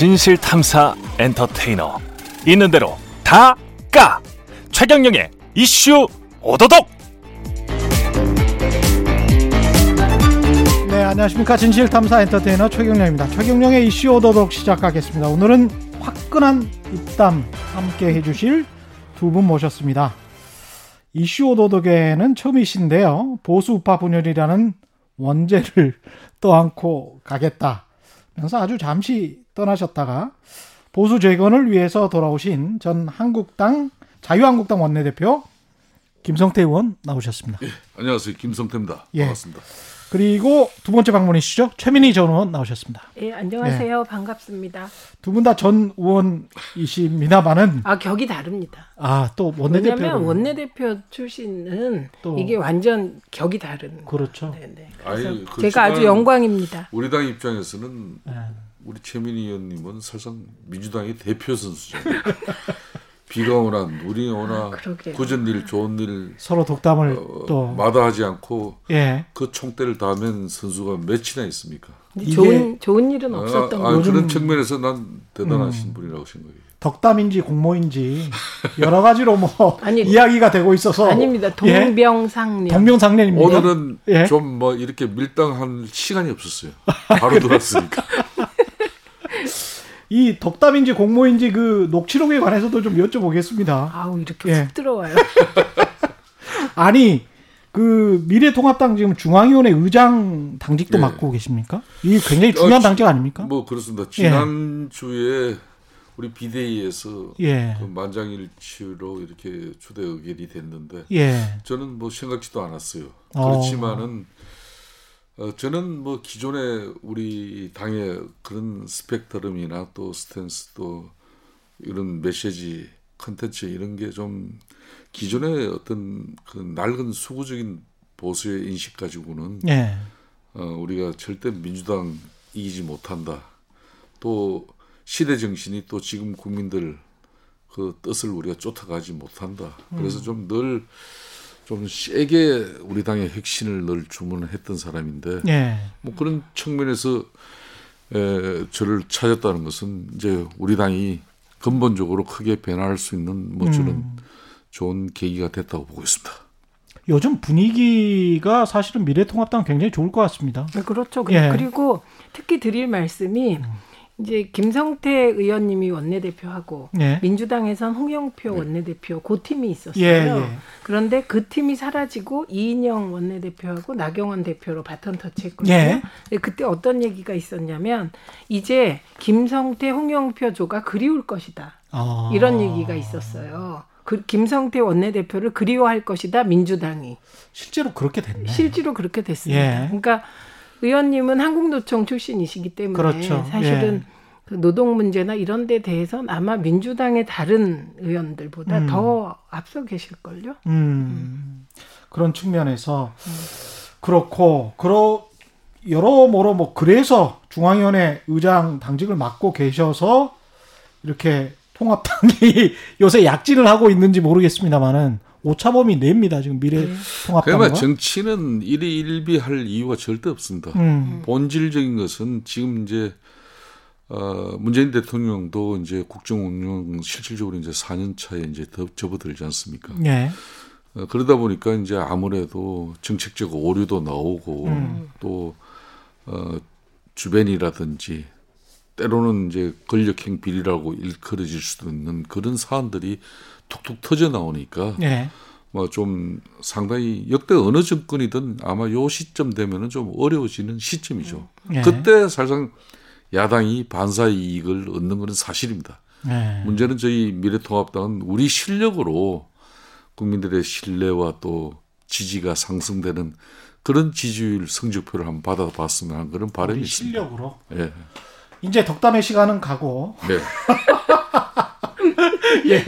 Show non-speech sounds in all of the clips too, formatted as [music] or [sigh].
진실 탐사 엔터테이너 있는 대로 다 까 최경영의 이슈 오도독 네, 안녕하십니까. 진실 탐사 엔터테이너 최경령입니다. 최경령의 이슈 오도독 시작하겠습니다. 오늘은 화끈한 입담 함께 해주실 두 분 모셨습니다. 이슈 오도독에는 처음이신데요. 보수 우파 분열이라는 원죄를 [laughs] 떠안고 가겠다. 면서 아주 잠시 떠나셨다가 보수 재건을 위해서 돌아오신 전 한국당 자유한국당 원내대표 김성태 의원 나오셨습니다. 예, 안녕하세요. 김성태입니다. 예. 반갑습니다. 그리고 두 번째 방문이시죠. 최민희 전 의원 나오셨습니다. 예, 안녕하세요. 반갑습니다. 두 분 다 전 의원이십니다만은 아, 격이 다릅니다. 아 또 원내대표 왜냐면 원내대표 출신은 또- 이게 완전 격이 다른. 그렇죠. 네, 네. 그래서 그렇지만 제가 아주 영광입니다. 우리 당 입장에서는 네. 우리 최민희 의원님은 사실상 민주당의 대표 선수죠. [laughs] 비가 오나 눈이 오나 그러게요. 굳은 일 좋은 일 서로 독담을 어, 또 마다하지 않고 예. 그 총대를 다맨 선수가 몇이나 있습니까? 이게- 좋은 좋은 일은 없었던 아, 아, 거죠. 그런 측면에서 난 대단하신 음. 분이라고 생각해요. 덕담인지 공모인지 여러 가지로 뭐 [laughs] 아니, 이야기가 되고 있어서 아닙니다. 예? 동병상련. 동명상련입니다. 오늘은 예? 좀뭐 이렇게 밀당할 시간이 없었어요. 바로 들어왔으니까. [laughs] 이 덕담인지 공모인지 그 녹취록에 관해서도 좀 여쭤보겠습니다. 아우 이렇게 예. 훅 들어와요. [laughs] 아니 그 미래통합당 지금 중앙위원회 의장 당직도 예. 맡고 계십니까? 이게 굉장히 중요한 어, 당직 아닙니까? 뭐 그렇습니다. 지난주에 우리 비대위에서 예. 그 만장일치로 이렇게 주대 의결이 됐는데 예. 저는 뭐 생각지도 않았어요. 어. 그렇지만은 어, 저는 뭐 기존에 우리 당의 그런 스펙트럼이나 또 스탠스 또 이런 메시지 컨텐츠 이런 게 좀 기존의 어떤 그 낡은 수구적인 보수의 인식 가지고는 예. 어, 우리가 절대 민주당 이기지 못한다. 또 시대 정신이 또 지금 국민들 그 뜻을 우리가 쫓아가지 못한다. 그래서 좀늘 좀 세게 우리 당의 혁신을 늘 주문했던 사람인데 예. 뭐 그런 측면에서 에, 저를 찾았다는 것은 이제 우리 당이 근본적으로 크게 변화할 수 있는 뭐 저런 음. 좋은 계기가 됐다고 보고 있습니다. 요즘 분위기가 사실은 미래통합당 굉장히 좋을 것 같습니다. 네, 그렇죠. 예. 그리고 특히 드릴 말씀이 이제 김성태 의원님이 원내대표하고 예. 민주당에선 홍영표 원내대표 그 팀이 있었어요. 예, 예. 그런데 그 팀이 사라지고 이인영 원내대표하고 나경원 대표로 바톤 터치했거든요. 예. 그때 어떤 얘기가 있었냐면 이제 김성태, 홍영표 조가 그리울 것이다. 아. 이런 얘기가 있었어요. 그 김성태 원내대표를 그리워할 것이다 민주당이 실제로 그렇게 됐네. 실제로 그렇게 됐습니다. 예. 그러니까 의원님은 한국노총 출신이시기 때문에 그렇죠. 사실은 예. 그 노동 문제나 이런 데 대해서는 아마 민주당의 다른 의원들보다 음. 더 앞서 계실걸요. 음. 그런 측면에서 그렇고 그러 여러모로 뭐 그래서 중앙위원회 의장 당직을 맡고 계셔서 이렇게 통합당이 [laughs] 요새 약진을 하고 있는지 모르겠습니다만은 오차범위 냅니다 지금 미래통합당과. 그야말로 정치는 일희일비할 이유가 절대 없습니다. 음. 본질적인 것은 지금 이제 어, 문재인 대통령도 이제 국정 운영 실질적으로 이제 4년 차에 이제 더 접어들지 않습니까? 예. 어, 그러다 보니까 이제 아무래도 정책적 오류도 나오고 음. 또 어, 주변이라든지 때로는 이제 권력형 비리라고 일컬어질 수도 있는 그런 사안들이 툭툭 터져 나오니까 예. 뭐좀 상당히 역대 어느 정권이든 아마 요 시점 되면은 좀 어려워지는 시점이죠. 예. 그때 사실상 야당이 반사 이익을 얻는 것은 사실입니다. 예. 문제는 저희 미래통합당은 우리 실력으로 국민들의 신뢰와 또 지지가 상승되는 그런 지지율 성적표를 한번 받아봤으면 하는 그런 바람이 있습니다. 실력으로 예. 이제 덕담의 시간은 가고 네. [laughs] [laughs] 예,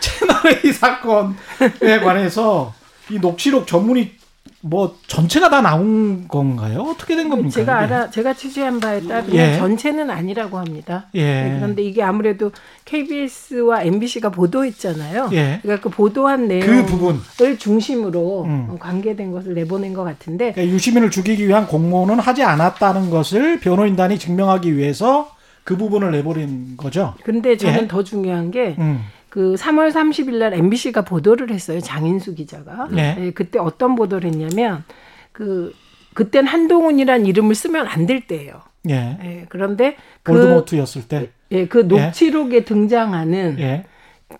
채널A 사건에 관해서 이 녹취록 전문이 뭐 전체가 다 나온 건가요? 어떻게 된 겁니까? 제가? 알아 제가 취재한 바에 따르면 예. 전체는 아니라고 합니다. 예. 네, 그런데 이게 아무래도 KBS와 MBC가 보도했잖아요. 예. 그러니까 그 보도한 그 내용을 부분 중심으로 음. 어, 관계된 것을 내보낸 것 같은데 그러니까 유시민을 죽이기 위한 공모는 하지 않았다는 것을 변호인단이 증명하기 위해서 그 부분을 내버린 거죠. 근데 저는 예. 더 중요한 게 음. 그 3월 30일 날 MBC가 보도를 했어요. 장인수 기자가. 네. 예, 그때 어떤 보도를 했냐면 그 그땐 한동훈이란 이름을 쓰면 안 될 때예요. 예. 예, 그런데 그 볼드모트였을 때. 예, 그 녹취록에 등장하는 예.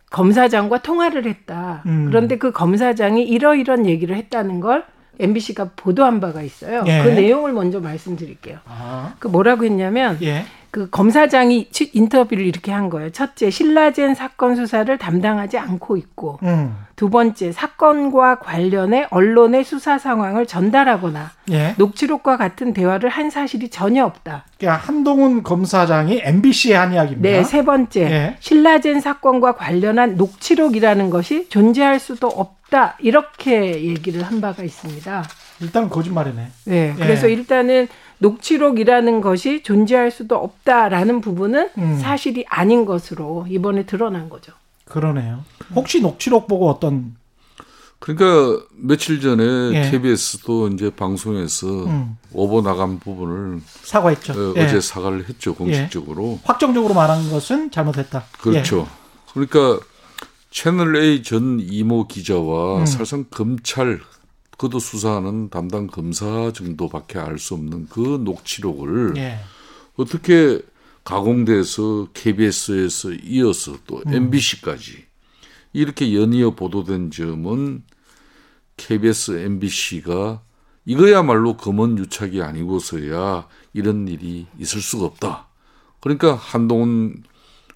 검사장과 통화를 했다. 음. 그런데 그 검사장이 이러이런 얘기를 했다는 걸 MBC가 보도한 바가 있어요. 예. 그 내용을 먼저 말씀드릴게요. 아. 그 뭐라고 했냐면 예. 그 검사장이 치- 인터뷰를 이렇게 한 거예요. 첫째, 신라젠 사건 수사를 담당하지 않고 있고, 음. 두 번째, 사건과 관련해 언론의 수사 상황을 전달하거나 예. 녹취록과 같은 대화를 한 사실이 전혀 없다. 그러니까 한동훈 검사장이 MBC에 한 이야기입니다. 네, 세 번째, 예. 신라젠 사건과 관련한 녹취록이라는 것이 존재할 수도 없다. 이렇게 얘기를 한 바가 있습니다. 일단 거짓말이네. 네, 예. 그래서 일단은 녹취록이라는 것이 존재할 수도 없다라는 부분은 음. 사실이 아닌 것으로 이번에 드러난 거죠. 그러네요. 혹시 녹취록 보고 어떤 그러니까 며칠 전에 예. KBS도 이제 방송에서 음. 오버 나간 부분을 사과했죠? 어, 예. 어제 사과를 했죠 공식적으로. 확정적으로 말한 것은 잘못했다. 그렇죠. 그러니까 채널 A 전 이모 기자와 음. 사실상 검찰 그도 수사하는 담당 검사 정도밖에 알 수 없는 그 녹취록을 예. 예. 어떻게 가공돼서 KBS에서 이어서 또 음. MBC까지 이렇게 연이어 보도된 점은 KBS, MBC가 이거야말로 검언 유착이 아니고서야 이런 일이 있을 수가 없다. 그러니까 한동훈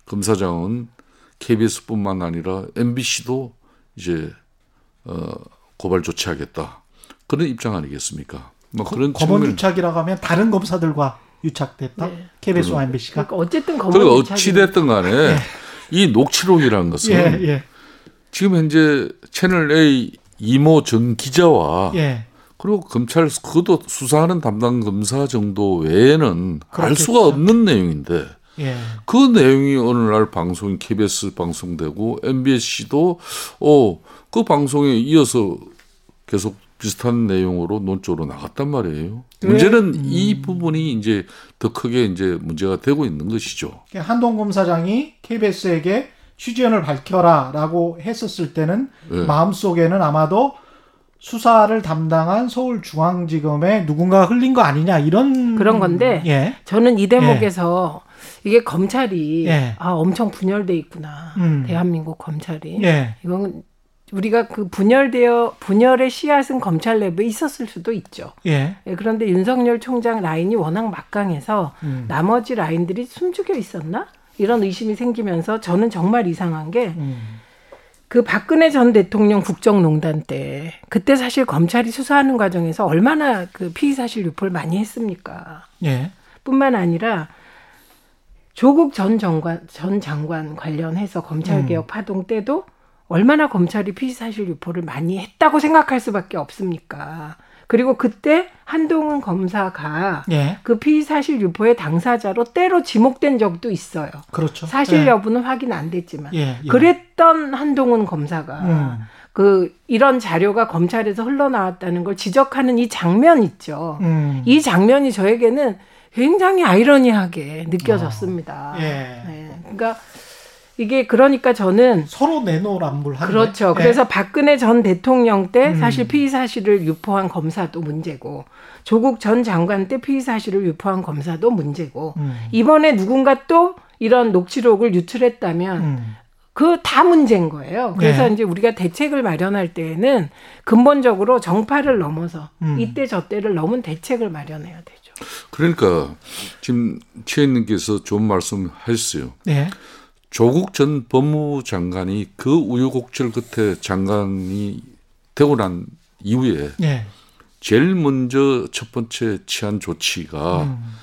검사장은 KBS뿐만 아니라 MBC도 이제 어, 고발 조치하겠다. 그런 입장 아니겠습니까? 뭐 그런 검언 측면. 유착이라고 하면 다른 검사들과 유착됐다. 네. KBS와 MBC가. 그러니까 어쨌든 검언 그리고 유착이- 어찌 됐든 간에 이 녹취록이라는 것은 예, 예, 지금 현재 채널 A 이모 전 기자와 예. 그리고 검찰 그도 수사하는 담당 검사 정도 외에는 알 그렇겠죠. 수가 없는 내용인데 예. 그 내용이 어느 날 방송인 KBS 방송되고 MBC도 어 그 방송에 이어서 계속 비슷한 내용으로 논조로 나갔단 말이에요. 문제는 이 부분이 이제 더 크게 이제 문제가 되고 있는 것이죠. 그러니까 한동 검사장이 KBS에게 취재원을 밝혀라라고 했었을 때는 예. 마음속에는 아마도 수사를 담당한 서울중앙지검에 누군가 흘린 거 아니냐 이런 그런 건데 예. 저는 이 대목에서 이게 검찰이 예. 아 엄청 분열돼 있구나. 음. 대한민국 검찰이. 예. 이건 우리가 그 분열되어 분열의 씨앗은 검찰 내부에 있었을 수도 있죠. 예. 예, 그런데 윤석열 총장 라인이 워낙 막강해서 음. 나머지 라인들이 숨죽여 있었나? 이런 의심이 생기면서 저는 정말 이상한 게그 음. 박근혜 전 대통령 국정농단 때 그때 사실 검찰이 수사하는 과정에서 얼마나 그 피의 사실 유포를 많이 했습니까? 예. 뿐만 아니라 조국 전 장관 전 장관 관련해서 검찰 개혁 파동 때도 얼마나 검찰이 피의 사실 유포를 많이 했다고 생각할 수밖에 없습니까? 그리고 그때 한동훈 검사가 예. 그 피의 사실 유포의 당사자로 때로 지목된 적도 있어요. 그렇죠. 사실 예. 여부는 확인 안 됐지만 예. 예. 그랬던 한동훈 검사가 음. 그 이런 자료가 검찰에서 흘러나왔다는 걸 지적하는 이 장면 있죠. 음. 이 장면이 저에게는 굉장히 아이러니하게 느껴졌습니다. 예. 네. 그러니까 이게 그러니까 저는 서로 내노란불 하는 그렇죠. 거예요. 그래서 박근혜 전 대통령 때 음. 사실 피의 사실을 유포한 검사도 문제고 조국 전 장관 때 피의 사실을 유포한 검사도 문제고 음. 이번에 누군가 또 이런 녹취록을 유출했다면 음. 그다 문제인 거예요. 그래서 네. 이제 우리가 대책을 마련할 때에는 근본적으로 정파를 넘어서 음. 이때 저때를 넘은 대책을 마련해야 되죠. 그러니까 지금 최인님께서 좋은 말씀 하셨어요. 예. 조국 전 법무장관이 그 우여곡절 끝에 장관이 되고 난 이후에 예. 제일 먼저 첫 번째 취한 조치가 음.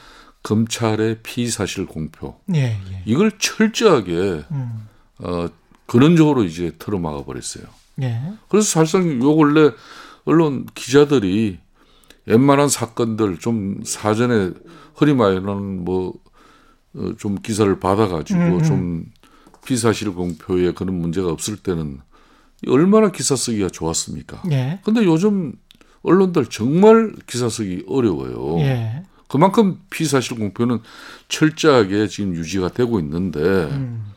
검찰의 피의 사실 공표 예. 예. 이걸 철저하게 음. 어 근원적으로 이제 틀어막아 버렸어요. 예. 그래서 사실상 요 근래 언론 기자들이 웬만한 사건들 좀 사전에 허리마이는 뭐좀 기사를 받아가지고 음, 음. 좀 피사실 공표에 그런 문제가 없을 때는 얼마나 기사 쓰기가 좋았습니까? 예. 근데 요즘 언론들 정말 기사 쓰기 어려워요. 예. 그만큼 피사실 공표는 철저하게 지금 유지가 되고 있는데 음.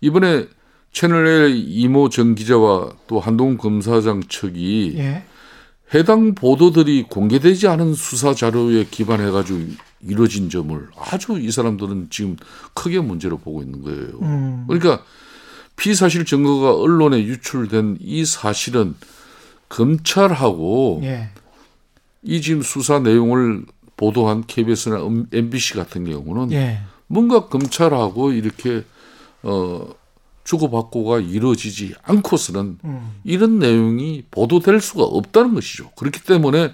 이번에 채널의 이모 전 기자와 또 한동훈 검사장 측이 예. 해당 보도들이 공개되지 않은 수사 자료에 기반해 가지고 이루어진 점을 아주 이 사람들은 지금 크게 문제로 보고 있는 거예요. 음. 그러니까 피사실 증거가 언론에 유출된 이 사실은 검찰하고 예. 이 지금 수사 내용을 보도한 KBS나 MBC 같은 경우는 예. 뭔가 검찰하고 이렇게 어 주고받고가 이루어지지 않고서는 음. 이런 내용이 보도될 수가 없다는 것이죠. 그렇기 때문에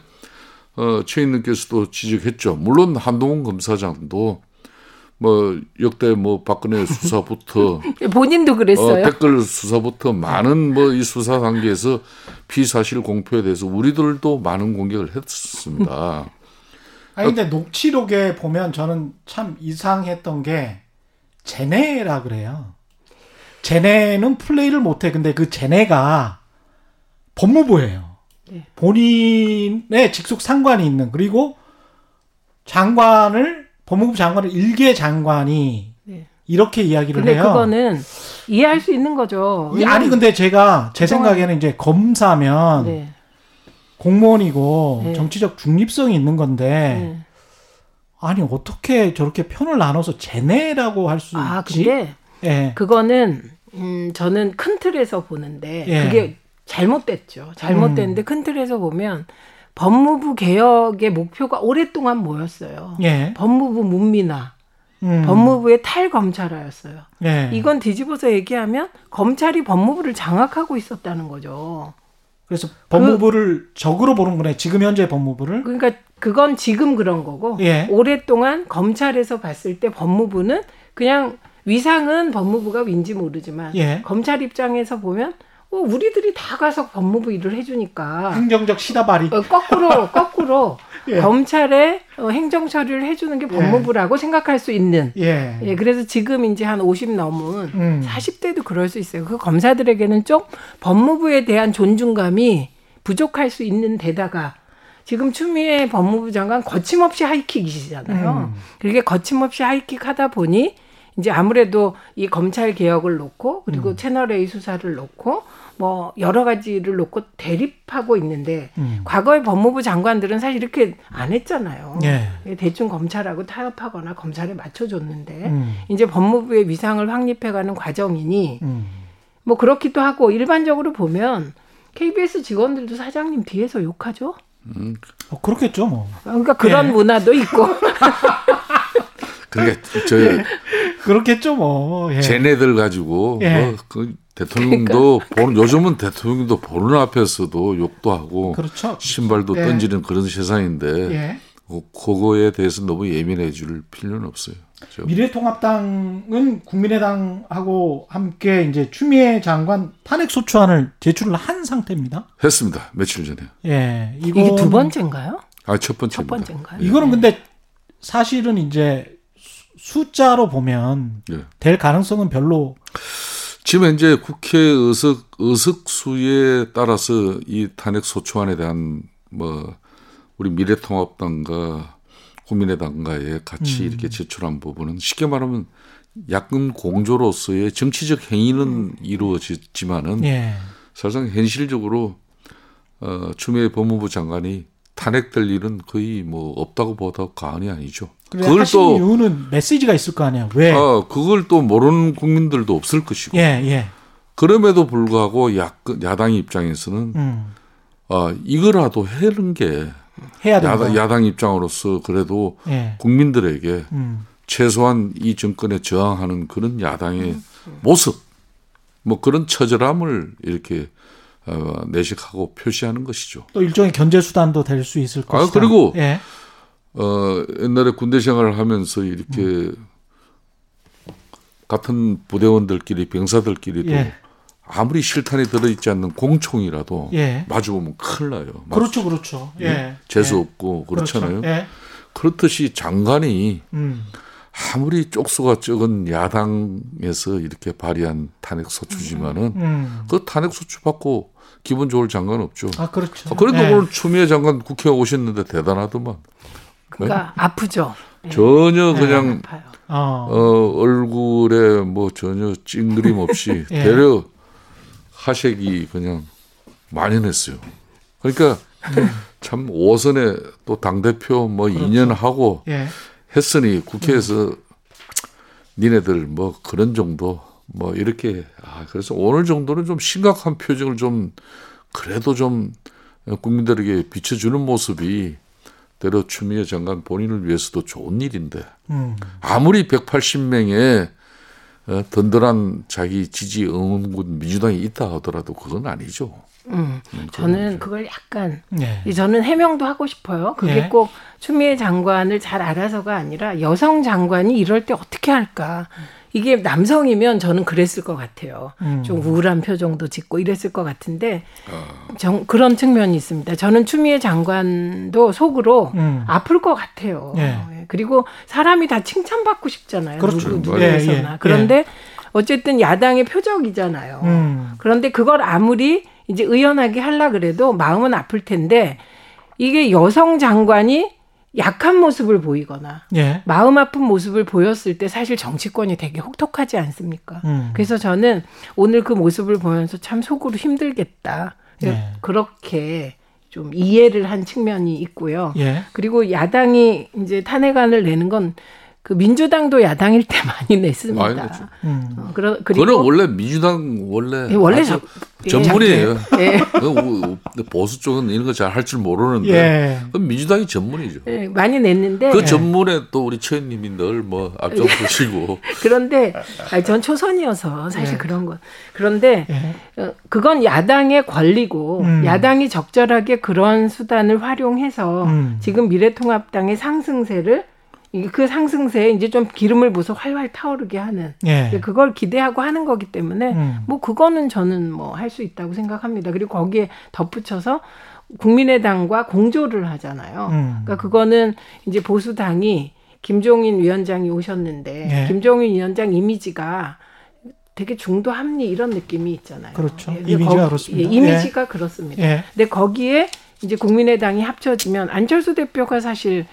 어 최인님께서도 지적했죠. 물론 한동훈 검사장도 뭐 역대 뭐 박근혜 [laughs] 수사부터 본인도 어, 그랬어요. 댓글 수사부터 많은 뭐 이 수사 단계에서 피사실 공표에 대해서 우리들도 많은 공격을 했습니다. [laughs] 아니 근데 녹취록에 보면 저는 참 이상했던 게 제네라 그래요. 제네는 플레이를 못해. 근데 그 제네가 법무부예요. 네. 본인의 직속 상관이 있는 그리고 장관을 법무부 장관을 일개 장관이 네. 이렇게 이야기를 근데 해요. 그거는 이해할 수 있는 거죠. 이- 아니 근데 제가 제 생각에는 이제 검사면 네. 공무원이고 네. 정치적 중립성이 있는 건데 네. 아니 어떻게 저렇게 편을 나눠서 제네라고 할수아 있지? 근데 예. 그거는 음, 저는 큰 틀에서 보는데 예. 그게 잘못됐죠. 잘못됐는데 음. 큰 틀에서 보면 법무부 개혁의 목표가 오랫동안 뭐였어요. 예. 법무부 문민화, 음. 법무부의 탈검찰화였어요. 예. 이건 뒤집어서 얘기하면 검찰이 법무부를 장악하고 있었다는 거죠. 그래서 법무부를 적으로 보는 거네. 지금 현재 법무부를. 그러니까 그건 지금 그런 거고 예. 오랫동안 검찰에서 봤을 때 법무부는 그냥 위상은 법무부가 윈지 모르지만 예. 검찰 입장에서 보면 어, 우리들이 다 가서 법무부 일을 해주니까 행정적 시다발이. 어, 거꾸로 [laughs] 거꾸로 예. 검찰의 어, 행정 처리를 해주는 게 법무부라고 생각할 수 있는 예. 예, 그래서 지금 이제 한 50 넘은 음. 40대도 그럴 수 있어요. 그 검사들에게는 좀 법무부에 대한 존중감이 부족할 수 있는 데다가 지금 추미애 법무부 장관 거침없이 하이킥이시잖아요. 음. 그렇게 거침없이 하이킥 하다 보니 이제 아무래도 이 검찰 개혁을 놓고 그리고 음. 채널 A 수사를 놓고 뭐 여러 가지를 놓고 대립하고 있는데 음. 과거의 법무부 장관들은 사실 이렇게 안 했잖아요. 예. 대충 검찰하고 타협하거나 검찰에 맞춰줬는데 음. 이제 법무부의 위상을 확립해가는 과정이니 음. 뭐 그렇기도 하고 일반적으로 보면 KBS 직원들도 사장님 뒤에서 욕하죠. 어, 그렇겠죠, 뭐. 그러니까 그런 예. 문화도 있고 [laughs] 그게 저 [laughs] 그렇겠죠, 뭐. 예. 쟤네들 가지고 예. 뭐 그 대통령도 보는 요즘은 대통령도 보는 앞에서도 욕도 하고 그렇죠. 신발도 예. 던지는 그런 세상인데 예. 그- 그거에 대해서 너무 예민해 줄 필요는 없어요. 저- 미래통합당은 국민의당하고 함께 이제 추미애 장관 탄핵 소추안을 제출을 한 상태입니다. 했습니다. 며칠 전에. 예. 이게 이거는- 두 번째인가요? 아, 첫 번째입니다. 첫 번째인가요? 이거는 근데 사실은 이제 수- 숫자로 보면 예. 될 가능성은 별로 지금 현재 국회 의석 의석 수에 따라서 이 탄핵 소추안에 대한 뭐 우리 미래통합당과 국민의당과의 같이 음. 이렇게 제출한 부분은 쉽게 말하면 야권 공조로서의 정치적 행위는 이루어졌지만은 예. 사실상 현실적으로 어, 추미애 법무부 장관이 탄핵될 일은 거의 뭐 없다고 보다 과언이 아니죠. 그걸 또 이유는 메시지가 있을 거 아니에요. 왜? 아, 그걸 또 모르는 국민들도 없을 것이고 예, 예. 그럼에도 불구하고 야, 야당 입장에서는 음. 아, 이거라도 해는 게 해야 된다. 야당, 야당 입장으로서 그래도 예. 국민들에게 음. 최소한 이 정권에 저항하는 그런 야당의 모습, 뭐 그런 처절함을 이렇게 어, 내식하고 표시하는 것이죠. 또 일종의 견제 수단도 될 수 있을 아, 것이다. 그리고 예. 어, 옛날에 군대 생활을 하면서 이렇게 같은 부대원들끼리 병사들끼리도 예. 아무리 실탄이 들어있지 않는 공총이라도 예. 마주보면 큰일 나요. 그렇죠, 그렇죠. 예. 재수 예. 없고 그렇잖아요. 그렇죠. 예. 그렇듯이 장관이 음. 아무리 쪽수가 적은 야당에서 이렇게 발의한 탄핵 소추지만은 음. 그 탄핵 소추 받고 기분 좋을 장관 없죠. 아, 그렇죠. 아, 그래도 예. 오늘 추미애 장관 국회 오셨는데 대단하더만. 그러니까 아프죠. 예. 전혀 그냥 아파요. 어. 어, 얼굴에 뭐 전혀 찡그림 없이 [laughs] 예. 대려 하색이 그냥 만연했어요. 그러니까 참 5선에 또 당 대표 뭐 2년 하고 예. 했으니 국회에서 니네들 뭐 그런 정도 뭐 이렇게 아 그래서 오늘 정도는 좀 심각한 표정을 좀 그래도 좀 국민들에게 비춰주는 모습이 때로 추미애 장관 본인을 위해서도 좋은 일인데 음. 아무리 180명의 어, 든든한 자기 지지 응원군 민주당이 있다 하더라도 그건 아니죠. 음, 저는 그걸 약간 예. 이 저는 해명도 하고 싶어요. 그게 예. 꼭 추미애 장관을 잘 알아서가 아니라 여성 장관이 이럴 때 어떻게 할까? 이게 남성이면 저는 그랬을 것 같아요. 음. 좀 우울한 표정도 짓고 이랬을 것 같은데 정, 그런 측면이 있습니다. 저는 추미애 장관도 속으로 음. 아플 것 같아요. 예. 예. 그리고 사람이 다 칭찬받고 싶잖아요. 그렇죠. 누구 예, 누구에서나. 예, 그런데 어쨌든 야당의 표적이잖아요. 음. 그런데 그걸 아무리 이제 의연하게 하려 그래도 마음은 아플 텐데 이게 여성 장관이 약한 모습을 보이거나 예. 마음 아픈 모습을 보였을 때 사실 정치권이 되게 혹독하지 않습니까? 음. 그래서 저는 오늘 그 모습을 보면서 참 속으로 힘들겠다. 네. 그렇게 좀 이해를 한 측면이 있고요. 예. 그리고 야당이 이제 탄핵안을 내는 건 그 민주당도 야당일 때 [laughs] 많이 냈습니다. 많이 냈죠. 음. 어, 그러, 그리고 그거는 원래 민주당 원래 예, 원래 저- 전문이에요. 예. [laughs] 그 우- 보수 쪽은 이런 거 잘 할 줄 모르는데 예. 그건 민주당이 전문이죠. 예, 많이 냈는데 그 전문에 또 우리 최현님이 늘 뭐 앞장서시고 [laughs] 그런데 아니, 전 초선이어서 사실 예. 그런 건 그런데 예. 어, 그건 야당의 권리고 음. 야당이 적절하게 그런 수단을 활용해서 음. 지금 미래통합당의 상승세를 그 상승세에 이제 좀 기름을 부어서 활활 타오르게 하는 예. 그걸 기대하고 하는 거기 때문에 음. 뭐 그거는 저는 뭐 할 수 있다고 생각합니다. 그리고 거기에 덧붙여서 국민의당과 공조를 하잖아요. 음. 그러니까 그거는 이제 보수당이 김종인 위원장이 오셨는데 예. 김종인 위원장 이미지가 되게 중도 합리 이런 느낌이 있잖아요. 그렇죠. 예, 이미지가 그렇습니다. 예, 이미지가 그렇습니다. 예. 근데 거기에 이제 국민의당이 합쳐지면 안철수 대표가 사실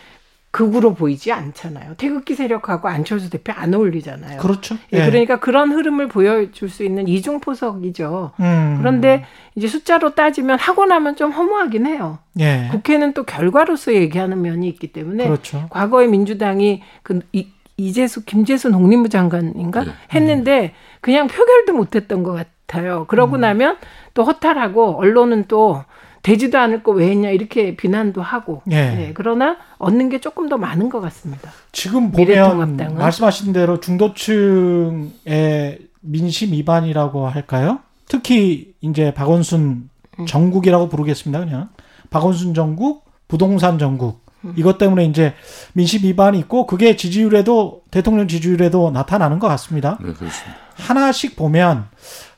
극으로 보이지 않잖아요. 태극기 세력하고 안철수 대표 안 어울리잖아요. 그렇죠. 예, 그러니까 그런 흐름을 보여줄 수 있는 이중 포석이죠. 음. 그런데 이제 숫자로 따지면 하고 나면 좀 허무하긴 해요. 예. 국회는 또 결과로서 얘기하는 면이 있기 때문에 그렇죠. 과거에 민주당이 그 이, 이재수 김재수 농림부 장관인가 네. 했는데 그냥 표결도 못했던 것 같아요. 그러고 음. 나면 또 허탈하고 언론은 또 되지도 않을 거 왜 했냐 이렇게 비난도 하고. 예. 네, 그러나 얻는 게 조금 더 많은 것 같습니다. 지금 보면 미래통합당은? 말씀하신 대로 중도층의 민심 위반이라고 할까요? 특히 이제 박원순 음. 정국이라고 부르겠습니다. 그냥 박원순 정국, 부동산 정국 음. 이것 때문에 이제 민심 위반이 있고 그게 지지율에도 대통령 지지율에도 나타나는 것 같습니다. 네, 그렇습니다. 하나씩 보면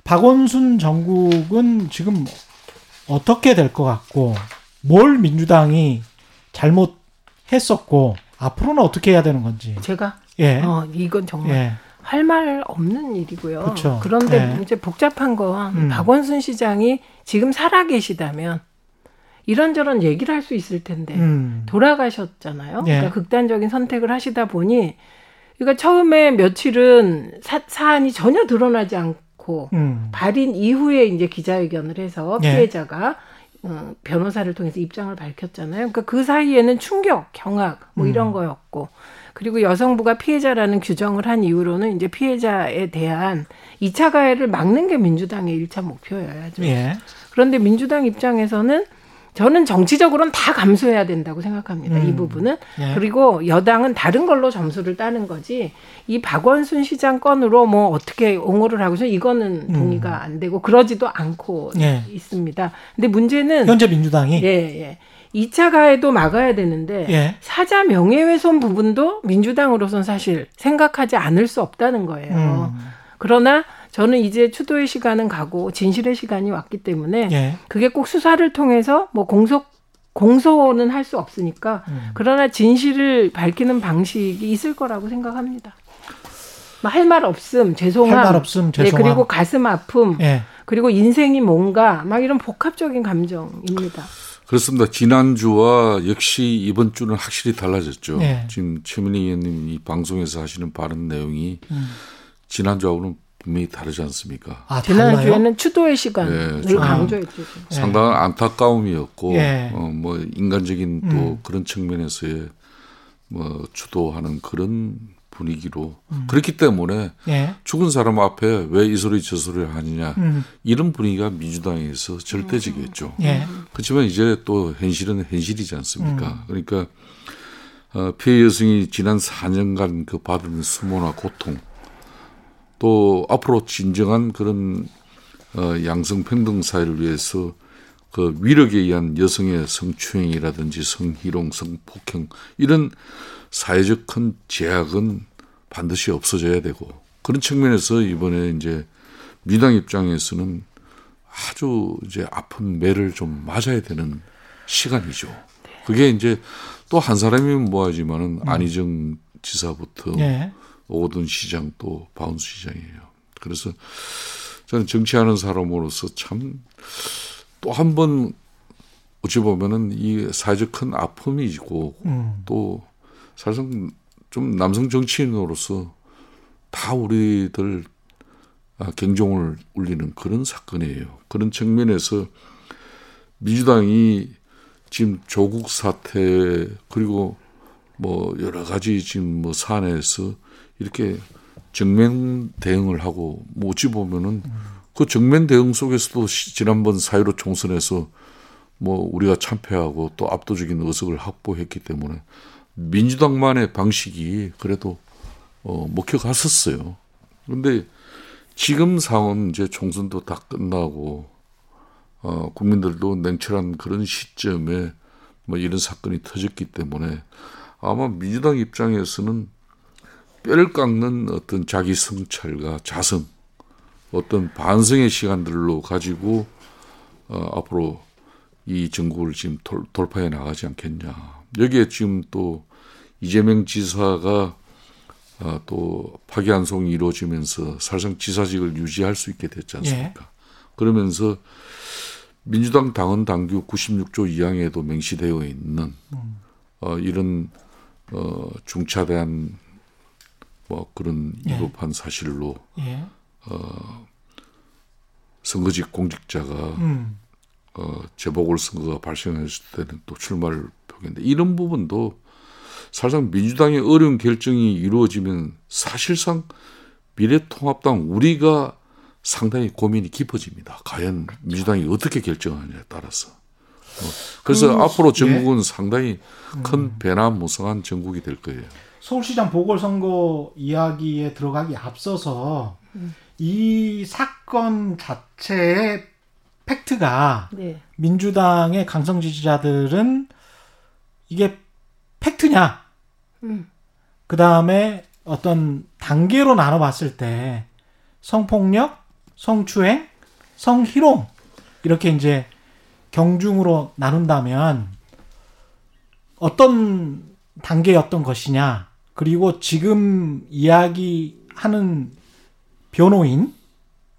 박원순 정국은 지금 어떻게 될 것 같고 뭘 민주당이 잘못했었고 앞으로는 어떻게 해야 되는 건지. 제가 예. 어, 이건 정말 예. 할말 없는 일이고요. 그렇죠. 그런데 네. 이제 복잡한 건 음. 박원순 시장이 지금 살아 계시다면 이런저런 얘기를 할 수 있을 텐데 음. 돌아가셨잖아요. 예. 그러니까 극단적인 선택을 하시다 보니 그러니까 처음에 며칠은 사, 사안이 전혀 드러나지 않 고 음. 발인 이후에 이제 기자회견을 해서 예. 피해자가 어, 변호사를 통해서 입장을 밝혔잖아요. 그러니까 그 사이에는 충격, 경악 뭐 이런 음. 거였고 그리고 여성부가 피해자라는 규정을 한 이후로는 이제 피해자에 대한 2차 가해를 막는 게 민주당의 1차 목표여야죠. 예. 그런데 민주당 입장에서는 저는 정치적으로는 다 감수해야 된다고 생각합니다. 이 음. 부분은. 예. 그리고 여당은 다른 걸로 점수를 따는 거지. 이 박원순 시장 건으로 뭐 어떻게 옹호를 하고 서 이거는 음. 동의가 안 되고 그러지도 않고 예. 있습니다. 근데 문제는 현재 민주당이 예, 예. 2차 가해도 막아야 되는데 예. 사자 명예훼손 부분도 민주당으로선 사실 생각하지 않을 수 없다는 거예요. 음. 그러나 저는 이제 추도의 시간은 가고 진실의 시간이 왔기 때문에 예. 그게 꼭 수사를 통해서 뭐 공소 공소는 할 수 없으니까 음. 그러나 진실을 밝히는 방식이 있을 거라고 생각합니다. 뭐할말 없음, 죄송함, 할 말 없음 네, 죄송함. 그리고 가슴 아픔, 예. 그리고 인생이 뭔가 막 이런 복합적인 감정입니다. 그렇습니다. 지난주와 역시 이번 주는 확실히 달라졌죠. 네. 지금 최민희 의원님 이 방송에서 하시는 발언 내용이 음. 지난주하고는 분명히 다르지 않습니까? 아? 지난주에는 추도의 시간을 네, 강조했죠. 네. 상당한 안타까움이었고 예. 어, 뭐 인간적인 또 음. 그런 측면에서의 뭐 주도하는 그런 분위기로 음. 그렇기 때문에 예. 죽은 사람 앞에 왜 이 소리 저 소리를 하느냐 음. 이런 분위기가 민주당에서 절대적이었죠. 예. 그렇지만 이제 또 현실은 현실이지 음. 않습니까? 그러니까 어, 피해 여성이 지난 4년간 그 받은 수모나 고통 또 앞으로 진정한 그런 어, 양성 평등 사회를 위해서 그 위력에 의한 여성의 성추행이라든지 성희롱, 성폭행 이런 사회적 큰 제약은 반드시 없어져야 되고 그런 측면에서 이번에 이제 민당 입장에서는 아주 이제 아픈 매를 좀 맞아야 되는 시간이죠. 그게 이제 또 한 사람이면 뭐하지만은 안희정 지사부터 예. 오든 시장 또 바운스 시장이에요. 그래서 저는 정치하는 사람으로서 참 또 한 번 어찌 보면은 이 사회적 큰 아픔이고 음. 또 사실상 좀 남성 정치인으로서 다 우리들 아, 경종을 울리는 그런 사건이에요. 그런 측면에서 민주당이 지금 조국 사태 그리고 뭐 여러 가지 지금 뭐 사안에서 이렇게 정면 대응을 하고 뭐 어찌 보면은 그 정면 대응 속에서도 시- 지난번 사유로 총선에서 뭐 우리가 참패하고 또 압도적인 의석을 확보했기 때문에 민주당만의 방식이 그래도 어, 먹혀갔었어요. 그런데 지금 상황은 이제 총선도 다 끝나고 어, 국민들도 냉철한 그런 시점에 뭐 이런 사건이 터졌기 때문에 아마 민주당 입장에서는 뼈를 깎는 어떤 자기 성찰과 자성, 어떤 반성의 시간들로 가지고 어, 앞으로 이 정국을 지금 돌, 돌파해 나가지 않겠냐. 여기에 지금 또 이재명 지사가 어, 또 파기환송이 이루어지면서 사실상 지사직을 유지할 수 있게 됐지 않습니까? 그러면서 민주당 당헌 당규 96조 2항에도 명시되어 있는 어, 이런 어, 중차대한 뭐 그런 예. 위법한 사실로 예. 선거직 공직자가 음. 어, 재보궐선거가 발생했을 때는 또 출마를 표기했는데 이런 부분도 사실상 민주당의 어려운 결정이 이루어지면 사실상 미래통합당 우리가 상당히 고민이 깊어집니다. 과연 민주당이 어떻게 결정하느냐에 따라서. 어, 그래서 그, 앞으로 예. 전국은 상당히 큰 변화무성한 전국이 될 거예요. 서울시장 보궐선거 이야기에 들어가기 앞서서 이 사건 자체의 팩트가 네. 민주당의 강성 지지자들은 이게 팩트냐? 음. 그 다음에 어떤 단계로 나눠봤을 때 성폭력, 성추행, 성희롱 이렇게 이제 경중으로 나눈다면 어떤 단계였던 것이냐 그리고 지금 이야기하는 변호인의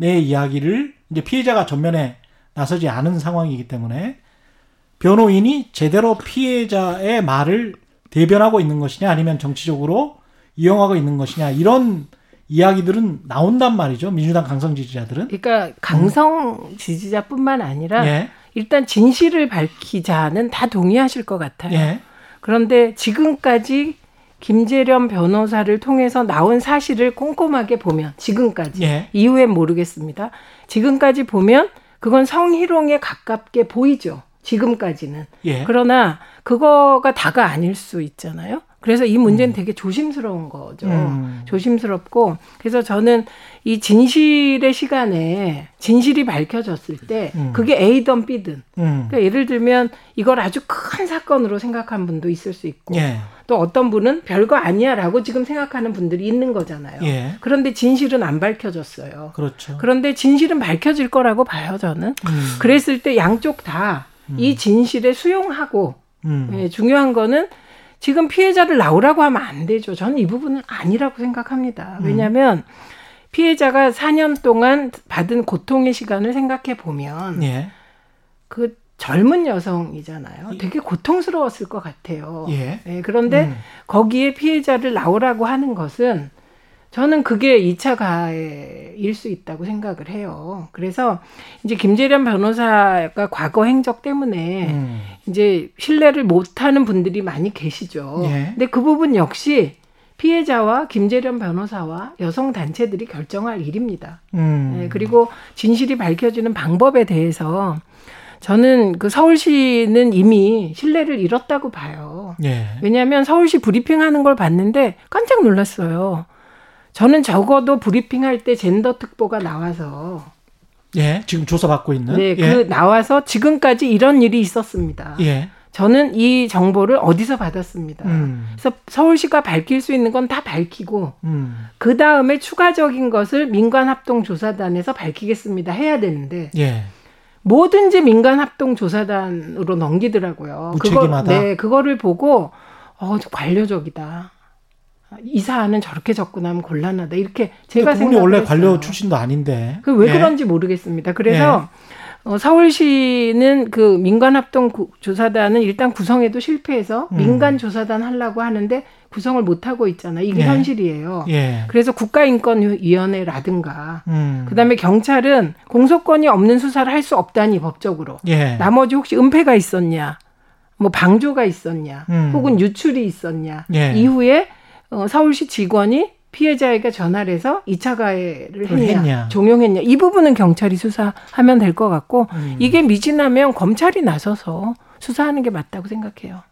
이야기를 이제 피해자가 전면에 나서지 않은 상황이기 때문에 변호인이 제대로 피해자의 말을 대변하고 있는 것이냐 아니면 정치적으로 이용하고 있는 것이냐 이런 이야기들은 나온단 말이죠 민주당 강성 지지자들은 그러니까 강성 지지자뿐만 아니라 예 일단 진실을 밝히자는 다 동의하실 것 같아요. 예. 그런데 지금까지 김재련 변호사를 통해서 나온 사실을 꼼꼼하게 보면 지금까지 예. 이후엔 모르겠습니다. 지금까지 보면 그건 성희롱에 가깝게 보이죠. 지금까지는. 예. 그러나 그거가 다가 아닐 수 있잖아요. 그래서 이 문제는 되게 조심스러운 거죠. 음. 조심스럽고 그래서 저는 이 진실의 시간에 진실이 밝혀졌을 때 음. 그게 A든 B든 음. 그러니까 예를 들면 이걸 아주 큰 사건으로 생각한 분도 있을 수 있고 예. 또 어떤 분은 별거 아니야라고 지금 생각하는 분들이 있는 거잖아요. 예. 그런데 진실은 안 밝혀졌어요. 그렇죠. 그런데 진실은 밝혀질 거라고 봐요, 저는. 음. 그랬을 때 양쪽 다 이 진실에 수용하고 음. 예, 중요한 거는 지금 피해자를 나오라고 하면 안 되죠. 저는 이 부분은 아니라고 생각합니다. 음. 왜냐하면 피해자가 4년 동안 받은 고통의 시간을 생각해 보면 예. 그 젊은 여성이잖아요. 되게 고통스러웠을 것 같아요. 예. 네, 그런데 음. 거기에 피해자를 나오라고 하는 것은 저는 그게 2차 가해일 수 있다고 생각을 해요. 그래서 이제 김재련 변호사가 과거 행적 때문에 음. 이제 신뢰를 못하는 분들이 많이 계시죠. 예. 근데 그 부분 역시 피해자와 김재련 변호사와 여성 단체들이 결정할 일입니다. 음. 네, 그리고 진실이 밝혀지는 방법에 대해서 저는 그 서울시는 이미 신뢰를 잃었다고 봐요. 예. 왜냐하면 서울시 브리핑하는 걸 봤는데 깜짝 놀랐어요. 저는 적어도 브리핑할 때 젠더 특보가 나와서 예. 지금 조사받고 있는. 네, 예. 그 나와서 지금까지 이런 일이 있었습니다. 예. 저는 이 정보를 어디서 받았습니다. 음. 그래서 서울시가 밝힐 수 있는 건 다 밝히고 음. 그 다음에 추가적인 것을 민간합동조사단에서 밝히겠습니다 해야 되는데 예. 뭐든지 민간합동조사단으로 넘기더라고요. 무책임하다. 그거, 네, 그거를 보고 어 관료적이다. 이 사안은 저렇게 접근하면 곤란하다. 이렇게 제가 그분이 생각을 원래 했어요. 관료 출신도 아닌데. 그왜 예. 그런지 모르겠습니다. 그래서 어, 서울시는 그 민간합동 구- 조사단은 일단 구성에도 실패해서 음. 민간 조사단 하려고 하는데 구성을 못 하고 있잖아요. 이게 예. 현실이에요. 예. 그래서 국가인권위원회라든가 음. 그다음에 경찰은 공소권이 없는 수사를 할 수 없다니 법적으로. 예. 나머지 혹시 은폐가 있었냐, 뭐 방조가 있었냐, 음. 혹은 유출이 있었냐 예. 이후에 어, 서울시 직원이 피해자에게 전화를 해서 2차 가해를 했냐, 했냐. 종용했냐 이 부분은 경찰이 수사하면 될 것 같고 음. 이게 미진하면 검찰이 나서서 수사하는 게 맞다고 생각해요.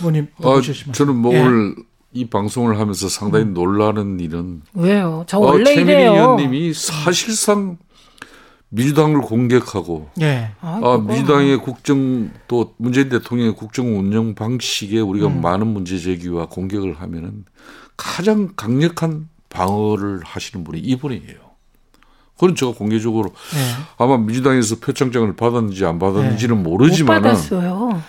의원님 아. 저는 뭐 예. 오늘 이 방송을 하면서 상당히 놀라는 일은 왜요? 저 어, 원래 최민희 이래요. 의원님이 사실상 민주당을 공격하고 예. 아, 아. 민주당의 국정 또 문재인 대통령의 국정 운영 방식에 우리가 음. 많은 문제 제기와 공격을 하면은 가장 강력한 방어를 하시는 분이 이분이에요. 그건 제가 공개적으로 예. 아마 민주당에서 표창장을 받았는지 안 받았는지는 못 모르지만 받았어요.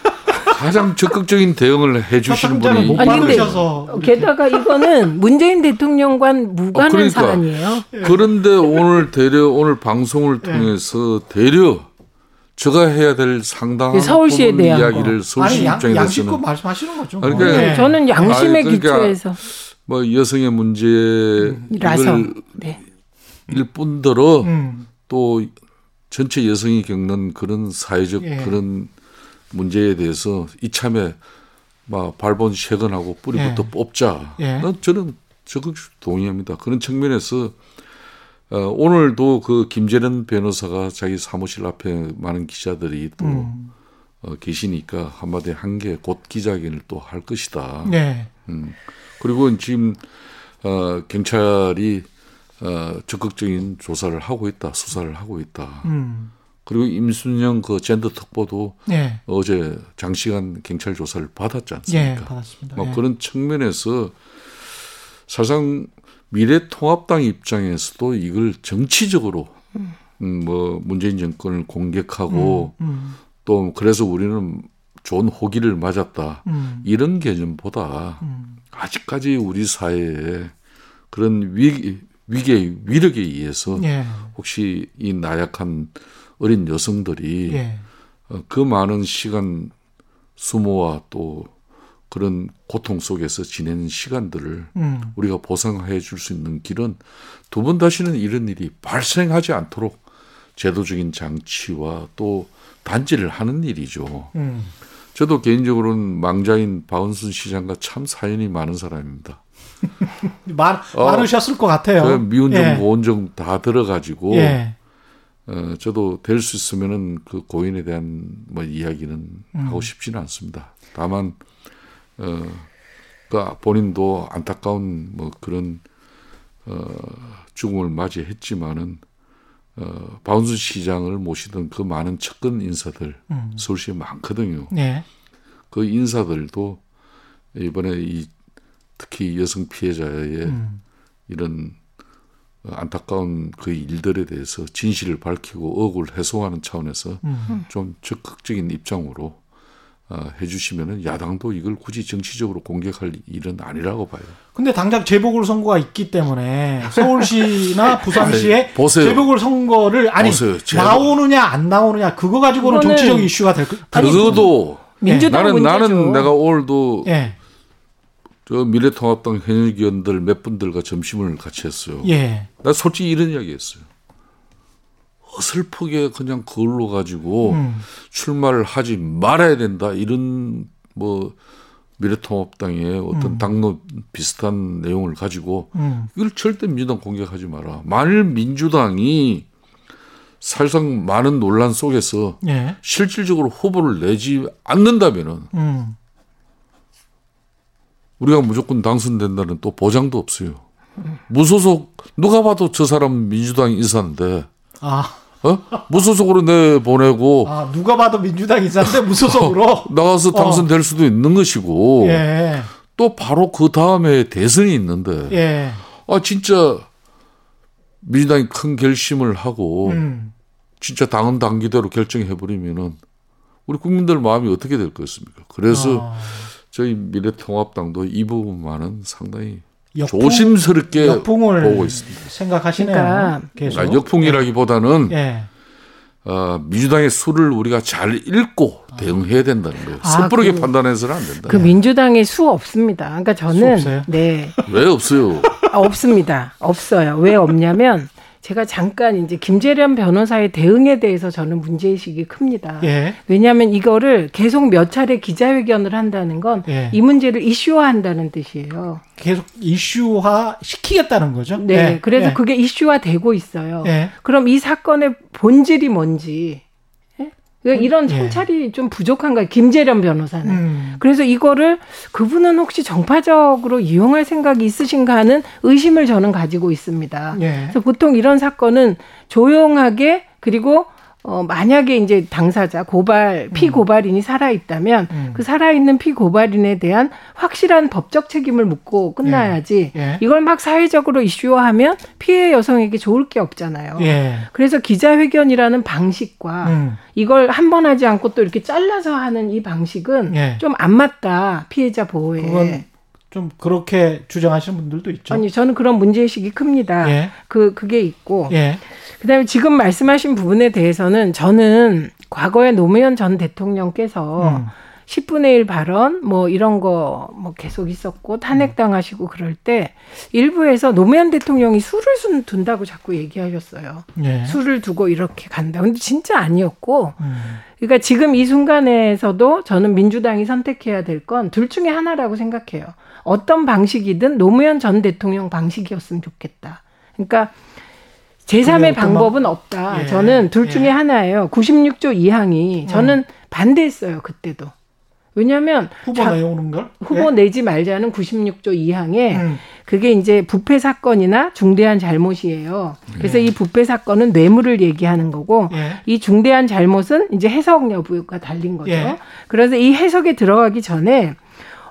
가장 적극적인 대응을 해주시는 분이 못 아니, 근데 받으셔서 게다가 이거는 문재인 대통령과는 무관한 어, 그러니까. 사안이에요. 그런데 오늘 대려 오늘 방송을 예. 통해서 대려 제가 해야 될 상당한 서울시에 대한 이야기를 아니 서울시 양, 입장에서는 양심껏 말씀하시는 거죠. 아니, 뭐. 그러니까 예. 네, 저는 양심에 아니, 그러니까 기초해서 뭐 여성의 문제일 라서 네. 뿐더러 음. 또 전체 여성이 겪는 그런 사회적 예. 그런 문제에 대해서 이참에 막 발본 쉐건하고 뿌리부터 예. 뽑자. 예. 난 저는 적극 동의합니다. 그런 측면에서 어, 오늘도 그 김재련 변호사가 자기 사무실 앞에 많은 기자들이 또 음. 어, 계시니까 한마디 한 게 곧 기자회견을 또 할 것이다. 네. 음. 그리고 지금 어, 경찰이 어, 적극적인 조사를 하고 있다, 수사를 하고 있다. 음. 그리고 임순영 그 젠더 특보도 예. 어제 장시간 경찰 조사를 받았지 예, 않습니까? 받았습니다. 뭐 예. 그런 측면에서 사실상 미래통합당 입장에서도 이걸 정치적으로 음, 뭐 문재인 정권을 공격하고 음. 또 그래서 우리는 좋은 호기를 맞았다 음. 이런 개념보다 음. 아직까지 우리 사회에 그런 위, 위계 위력에 의해서 예. 혹시 이 나약한 어린 여성들이 예. 어, 그 많은 시간 수모와 또 그런 고통 속에서 지내는 시간들을 음. 우리가 보상해 줄 수 있는 길은 두 번 다시는 이런 일이 발생하지 않도록 제도적인 장치와 또 단지를 하는 일이죠. 음. 저도 개인적으로는 망자인 바운순 시장과 참 사연이 많은 사람입니다. [laughs] 많, 어, 많으셨을 것 같아요. 그 미운정, 예. 고운정 다 들어가지고 예. 어, 저도 될 수 있으면은 그 고인에 대한 뭐 이야기는 음. 하고 싶지는 않습니다. 다만 어, 그 본인도 안타까운 뭐 그런 어, 죽음을 맞이했지만은 어, 바운스 시장을 모시던 그 많은 측근 인사들 음. 서울시에 많거든요. 예. 그 인사들도 이번에 이 특히 여성 피해자의 음. 이런 안타까운 그 일들에 대해서 진실을 밝히고 억울 해소하는 차원에서 음. 좀 적극적인 입장으로 어, 해주시면은 야당도 이걸 굳이 정치적으로 공격할 일은 아니라고 봐요. 근데 당장 재보궐 선거가 있기 때문에 서울시나 [laughs] 부산시에 아니. 재보궐 선거를 아니 보세요. 나오느냐 안 나오느냐 그거 가지고는 그거는- 정치적 이슈가 될 거. 아니, 그것도 민주당 나는 문제죠. 나는 내가 오늘도 예. 저 미래통합당 현역 의원들 몇 분들과 점심을 같이 했어요. 예. 나 솔직히 이런 이야기했어요. 어설프게 그냥 그걸로 가지고 음. 출마를 하지 말아야 된다 이런 뭐 미래통합당의 어떤 당론 비슷한 내용을 가지고 음. 이걸 절대 민주당 공격하지 마라. 만일 민주당이 사실상 많은 논란 속에서 예. 실질적으로 후보를 내지 않는다면은 음. 우리가 무조건 당선된다는 또 보장도 없어요. 무소속 누가 봐도 저 사람 민주당 인사인데 아, 어? 무소속으로 내 보내고 아 누가 봐도 민주당 인사인데 무소속으로. [laughs] 나가서 당선될 수도 있는 것이고 예. 또 바로 그 다음에 대선이 있는데 예. 아 진짜 민주당이 큰 결심을 하고 음. 진짜 당은 당기대로 결정해 버리면은 우리 국민들 마음이 어떻게 될 것입니까? 그래서 아, 저희 미래통합당도 이 부분만은 상당히 역풍- 조심스럽게 역풍을 보고 있습니다. 생각하시네요. 그러니까 계속. 아, 역풍이라기보다는 예. 어, 민주당의 수를 우리가 잘 읽고 대응해야 된다는 거예요. 아, 섣부르게 그- 판단해서는 안 된다. 그 민주당에 수 없습니다. 그러니까 수 저는 없어요? 네왜 없어요? 아, 없습니다. 없어요. 왜 없냐면 제가 잠깐 이제 김재련 변호사의 대응에 대해서 저는 문제의식이 큽니다. 예. 왜냐하면 이거를 계속 몇 차례 기자회견을 한다는 건이 예. 문제를 이슈화한다는 뜻이에요. 계속 이슈화 시키겠다는 거죠. 네, 예. 그래서 예. 그게 이슈화되고 있어요. 예. 그럼 이 사건의 본질이 뭔지 이런 예. 성찰이 좀 부족한 거예요. 김재련 변호사는. 음. 그래서 이거를 그분은 혹시 정파적으로 이용할 생각이 있으신가 하는 의심을 저는 가지고 있습니다. 예. 그래서 보통 이런 사건은 조용하게 그리고 어 만약에 이제 당사자 고발 피고발인이 살아 있다면 음. 그 살아 있는 피고발인에 대한 확실한 법적 책임을 묻고 끝나야지 예. 이걸 막 사회적으로 이슈화하면 피해 여성에게 좋을 게 없잖아요. 예. 그래서 기자회견이라는 방식과 음. 이걸 한 번 하지 않고 또 이렇게 잘라서 하는 이 방식은 예. 좀안 맞다 피해자 보호에. 좀 그렇게 주장하시는 분들도 있죠. 아니 저는 그런 문제 의식이 큽니다. 예. 그 그게 있고 예. 그다음에 지금 말씀하신 부분에 대해서는 저는 과거에 노무현 전 대통령께서 음. 10분의 1 발언 뭐 이런 거 뭐 계속 있었고 탄핵당하시고 그럴 때 일부에서 노무현 대통령이 술을 순- 둔다고 자꾸 얘기하셨어요. 예. 술을 두고 이렇게 간다. 근데 진짜 아니었고 음. 그러니까 지금 이 순간에서도 저는 민주당이 선택해야 될 건 둘 중에 하나라고 생각해요. 어떤 방식이든 노무현 전 대통령 방식이었으면 좋겠다. 그러니까 제3의 그래요, 방법은 없다. 예, 저는 둘 중에 예. 하나예요. 96조 2항이 저는 반대했어요. 그때도. 왜냐하면 후보 자- 걸 후보 내지 말자는 96조 2항에 예? 음. 그게 이제 부패 사건이나 중대한 잘못이에요. 그래서 이 부패 사건은 뇌물을 얘기하는 거고 예. 이 중대한 잘못은 이제 해석 여부가 달린 거죠. 예. 그래서 이 해석에 들어가기 전에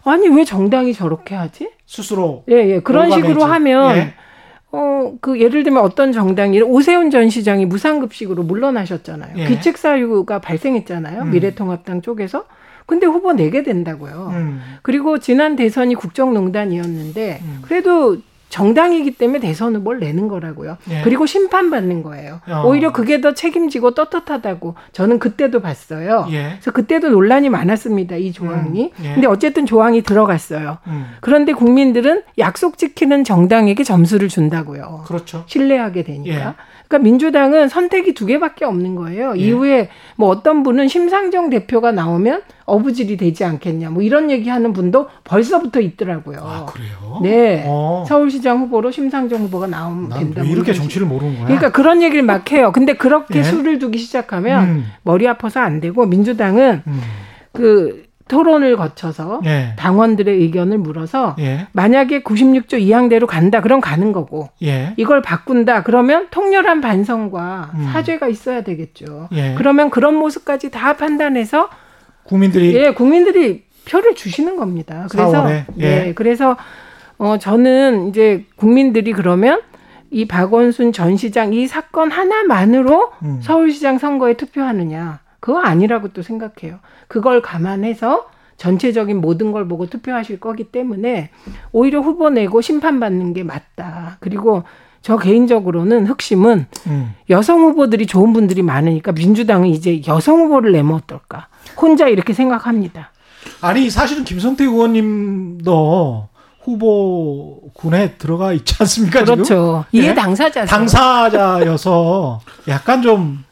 아니 왜 정당이 저렇게 하지? 스스로 예, 예. 그런. 식으로 하면 예. 어, 그 예를 들면 어떤 정당이 오세훈 전 시장이 무상급식으로 물러나셨잖아요. 예. 귀책 사유가 발생했잖아요. 음. 미래통합당 쪽에서. 근데 후보 내게 된다고요. 음. 그리고 지난 대선이 국정농단이었는데 음. 그래도 정당이기 때문에 대선 후보를 내는 거라고요. 예. 그리고 심판받는 거예요. 어. 오히려 그게 더 책임지고 떳떳하다고 저는 그때도 봤어요. 예. 그래서 그때도 논란이 많았습니다. 이 조항이. 음, 예. 근데 어쨌든 조항이 들어갔어요. 음. 그런데 국민들은 약속 지키는 정당에게 점수를 준다고요. 그렇죠. 신뢰하게 되니까. 예. 그러니까 민주당은 선택이 두 개밖에 없는 거예요. 예. 이후에 뭐 어떤 분은 심상정 대표가 나오면 어부질이 되지 않겠냐. 뭐 이런 얘기하는 분도 벌써부터 있더라고요. 아 그래요? 네. 어. 서울시장 후보로 심상정 후보가 나오면 된다. 뭐 이렇게 정치를 모르는 거야? 그러니까 그런 얘기를 막 해요. 근데 그렇게 예. 수를 두기 시작하면 음. 머리 아파서 안 되고 민주당은 음. 그 토론을 거쳐서 예. 당원들의 의견을 물어서 예. 만약에 96조 2항대로 간다. 그럼 가는 거고 예. 이걸 바꾼다. 그러면 통렬한 반성과 음. 사죄가 있어야 되겠죠. 예. 그러면 그런 모습까지 다 판단해서 국민들이 예, 국민들이 표를 주시는 겁니다. 그래서 4월에? 예. 예, 그래서 어 저는 이제 국민들이 그러면 이 박원순 전 시장 이 사건 하나만으로 음. 서울시장 선거에 투표하느냐. 그거 아니라고 또 생각해요. 그걸 감안해서 전체적인 모든 걸 보고 투표하실 거기 때문에 오히려 후보 내고 심판받는 게 맞다. 그리고 저 개인적으로는 흑심은 음. 여성 후보들이 좋은 분들이 많으니까 민주당은 이제 여성 후보를 내면 어떨까. 혼자 이렇게 생각합니다. 아니 사실은 김성태 의원님도 후보군에 들어가 있지 않습니까 지금? 그렇죠. 예? 이해 당사자. 당사자여서 약간 좀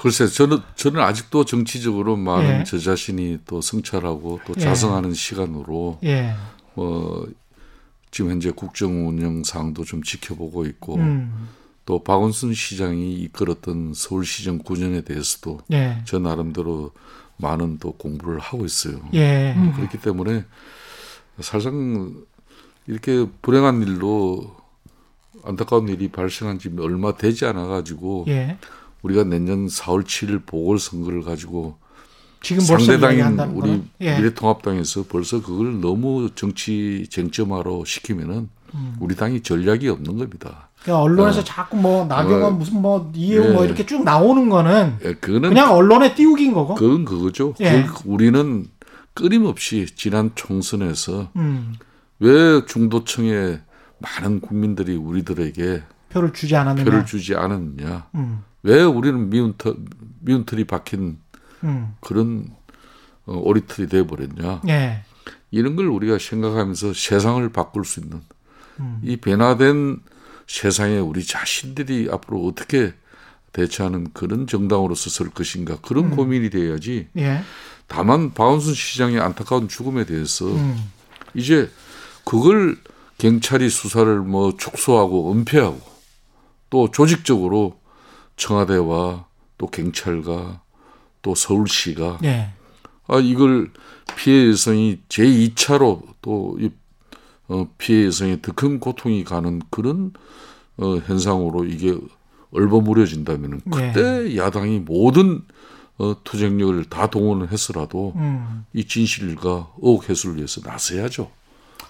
글쎄 저는 저는 아직도 정치적으로 많은 예. 저 자신이 또 성찰하고 또 예. 자성하는 시간으로 예. 뭐 지금 현재 국정 운영 상도 좀 지켜보고 있고 음. 또 박원순 시장이 이끌었던 서울시정 9년에 대해서도 예. 저 나름대로 많은 또 공부를 하고 있어요. 예. 그렇기 때문에 사실상 이렇게 불행한 일로 안타까운 일이 발생한 지 얼마 되지 않아 가지고 예. 우리가 내년 4월 7일 보궐선거를 가지고 지금 상대당인 우리? 예. 미래통합당에서 벌써 그걸 너무 정치 쟁점화로 시키면은 음. 우리 당이 전략이 없는 겁니다. 그러니까 언론에서 어. 자꾸 뭐 나경원 어. 무슨 뭐 이해우 뭐 예. 이렇게 쭉 나오는 거는 예, 그냥 언론에 띄우긴 거고. 그건 그거죠. 예. 그 우리는 끊임없이 지난 총선에서 음. 왜 중도층의 많은 국민들이 우리들에게 표를 주지 않았느냐. 표를 주지 않았느냐. 음. 왜 우리는 미운, 터, 미운 틀이 박힌 음. 그런 어, 오리틀이 돼버렸냐. 예. 이런 걸 우리가 생각하면서 세상을 바꿀 수 있는 음. 이 변화된 세상에 우리 자신들이 앞으로 어떻게 대처하는 그런 정당으로서 설 것인가 그런 음. 고민이 돼야지 예. 다만 박원순 시장의 안타까운 죽음에 대해서 음. 이제 그걸 경찰이 수사를 뭐 축소하고 은폐하고 또 조직적으로 청와대와 또 경찰과 또 서울시가 예. 아 이걸 피해 여성이 제 2차로 또이 어, 피해 여성에 더큰 고통이 가는 그런 어, 현상으로 이게 얼버무려진다면은 네. 그때 야당이 모든 어, 투쟁력을 다 동원을 해서라도 음. 이 진실과 의혹 해소를 위해서 나서야죠.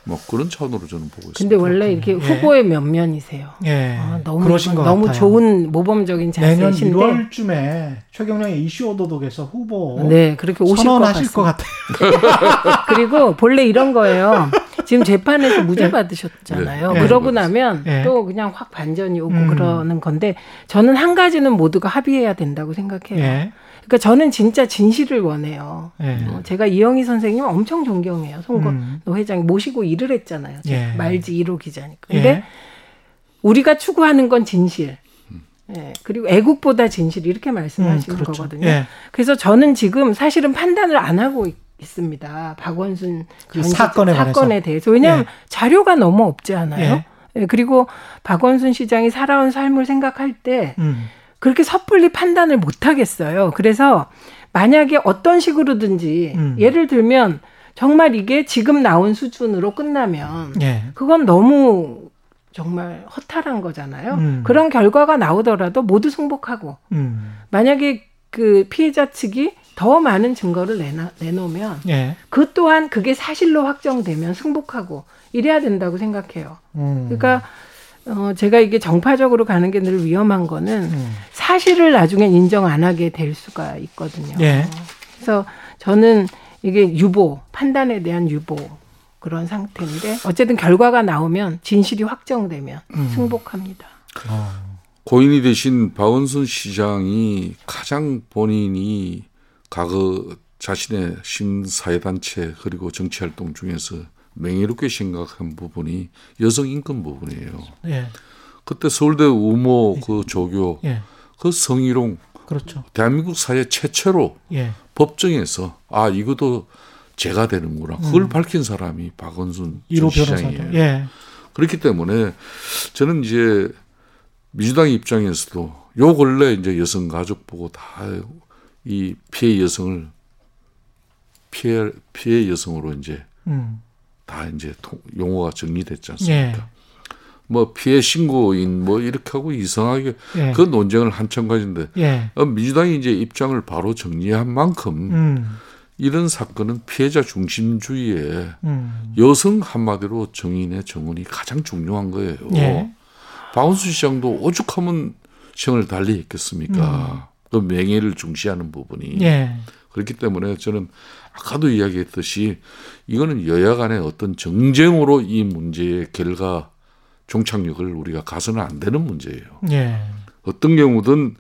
뭐 그런 차원으로 저는 보고 있습니다. 근데 원래 이렇게 예. 후보의 면면이세요. 예. 아, 너무 그러신 것 너무 같아요. 좋은 모범적인 내년 자세신데 1월쯤에 최경량의 이슈 오도독에서 후보 네 그렇게 오실 것 선언하실 것 같습니다. 같아요. [laughs] 그리고 본래 이런 거예요. 지금 재판에서 무죄 받으셨잖아요. 네. 그러고 나면 네. 또 그냥 확 반전이 오고 음. 그러는 건데 저는 한 가지는 모두가 합의해야 된다고 생각해요. 예. 그러니까 저는 진짜 진실을 원해요. 예. 어, 제가 이영희 선생님 엄청 존경해요. 송건호 음. 회장 모시고 일을 했잖아요. 제가 예. 말지 1호 기자니까. 근데 예. 우리가 추구하는 건 진실. 예, 그리고 애국보다 진실 이렇게 음, 말씀하시는 그렇죠. 거거든요. 예. 그래서 저는 지금 사실은 판단을 안 하고 있, 습니다 박원순 그전 사건에 사건에. 대해서 왜냐하면 예. 자료가 너무 없지 않아요. 예. 예, 그리고 박원순 시장이 살아온 삶을 생각할 때 음. 그렇게 섣불리 판단을 못 하겠어요. 그래서 만약에 어떤 식으로든지 음. 예를 들면 정말 이게 지금 나온 수준으로 끝나면 예. 그건 너무 정말 허탈한 거잖아요. 음. 그런 결과가 나오더라도 모두 승복하고 음. 만약에 그 피해자 측이 더 많은 증거를 내놔, 내놓으면 예. 그 또한 그게 사실로 확정되면 승복하고 이래야 된다고 생각해요. 음. 그러니까 어, 제가 이게 정파적으로 가는 게 늘 위험한 거는 음. 사실을 나중엔 인정 안 하게 될 수가 있거든요. 예. 그래서 저는 이게 유보, 판단에 대한 유보 그런 상태인데 어쨌든 결과가 나오면 진실이 확정되면 음. 승복합니다. 어. 고인이 되신 박원순 시장이 가장 본인이 과거 자신의 신사회단체 그리고 정치활동 중에서 명예롭게 생각한 부분이 여성 인권 부분이에요. 예. 그때 서울대 우모 그 조교 예. 그 성희롱 그렇죠. 대한민국 사회 최초로 예. 법정에서 아 이것도 죄가 되는구나 그걸 밝힌 사람이 박원순 전 1호 시장이에요. 예. 그렇기 때문에 저는 이제 민주당 입장에서도 요 근래 이제 여성 가족 보고 다 이 피해 여성을 피해 피해 여성으로 이제 음. 다 이제 통- 용어가 정리됐지 않습니까? 예. 뭐 피해 신고인 뭐 이렇게 하고 이상하게 예. 그 논쟁을 한참 가진데 예. 어, 민주당이 이제 입장을 바로 정리한 만큼 음. 이런 사건은 피해자 중심주의에 음. 여성 한마디로 정인의 정원이 가장 중요한 거예요. 예. 박원순 시장도 오죽하면 시행을 달리 했겠습니까? 또 명예를 중시하는 부분이 예. 그렇기 때문에 저는 아까도 이야기했듯이 이거는 여야 간의 어떤 정쟁으로 이 문제의 결과 종착역을 우리가 가서는 안 되는 문제예요. 예. 어떤 경우든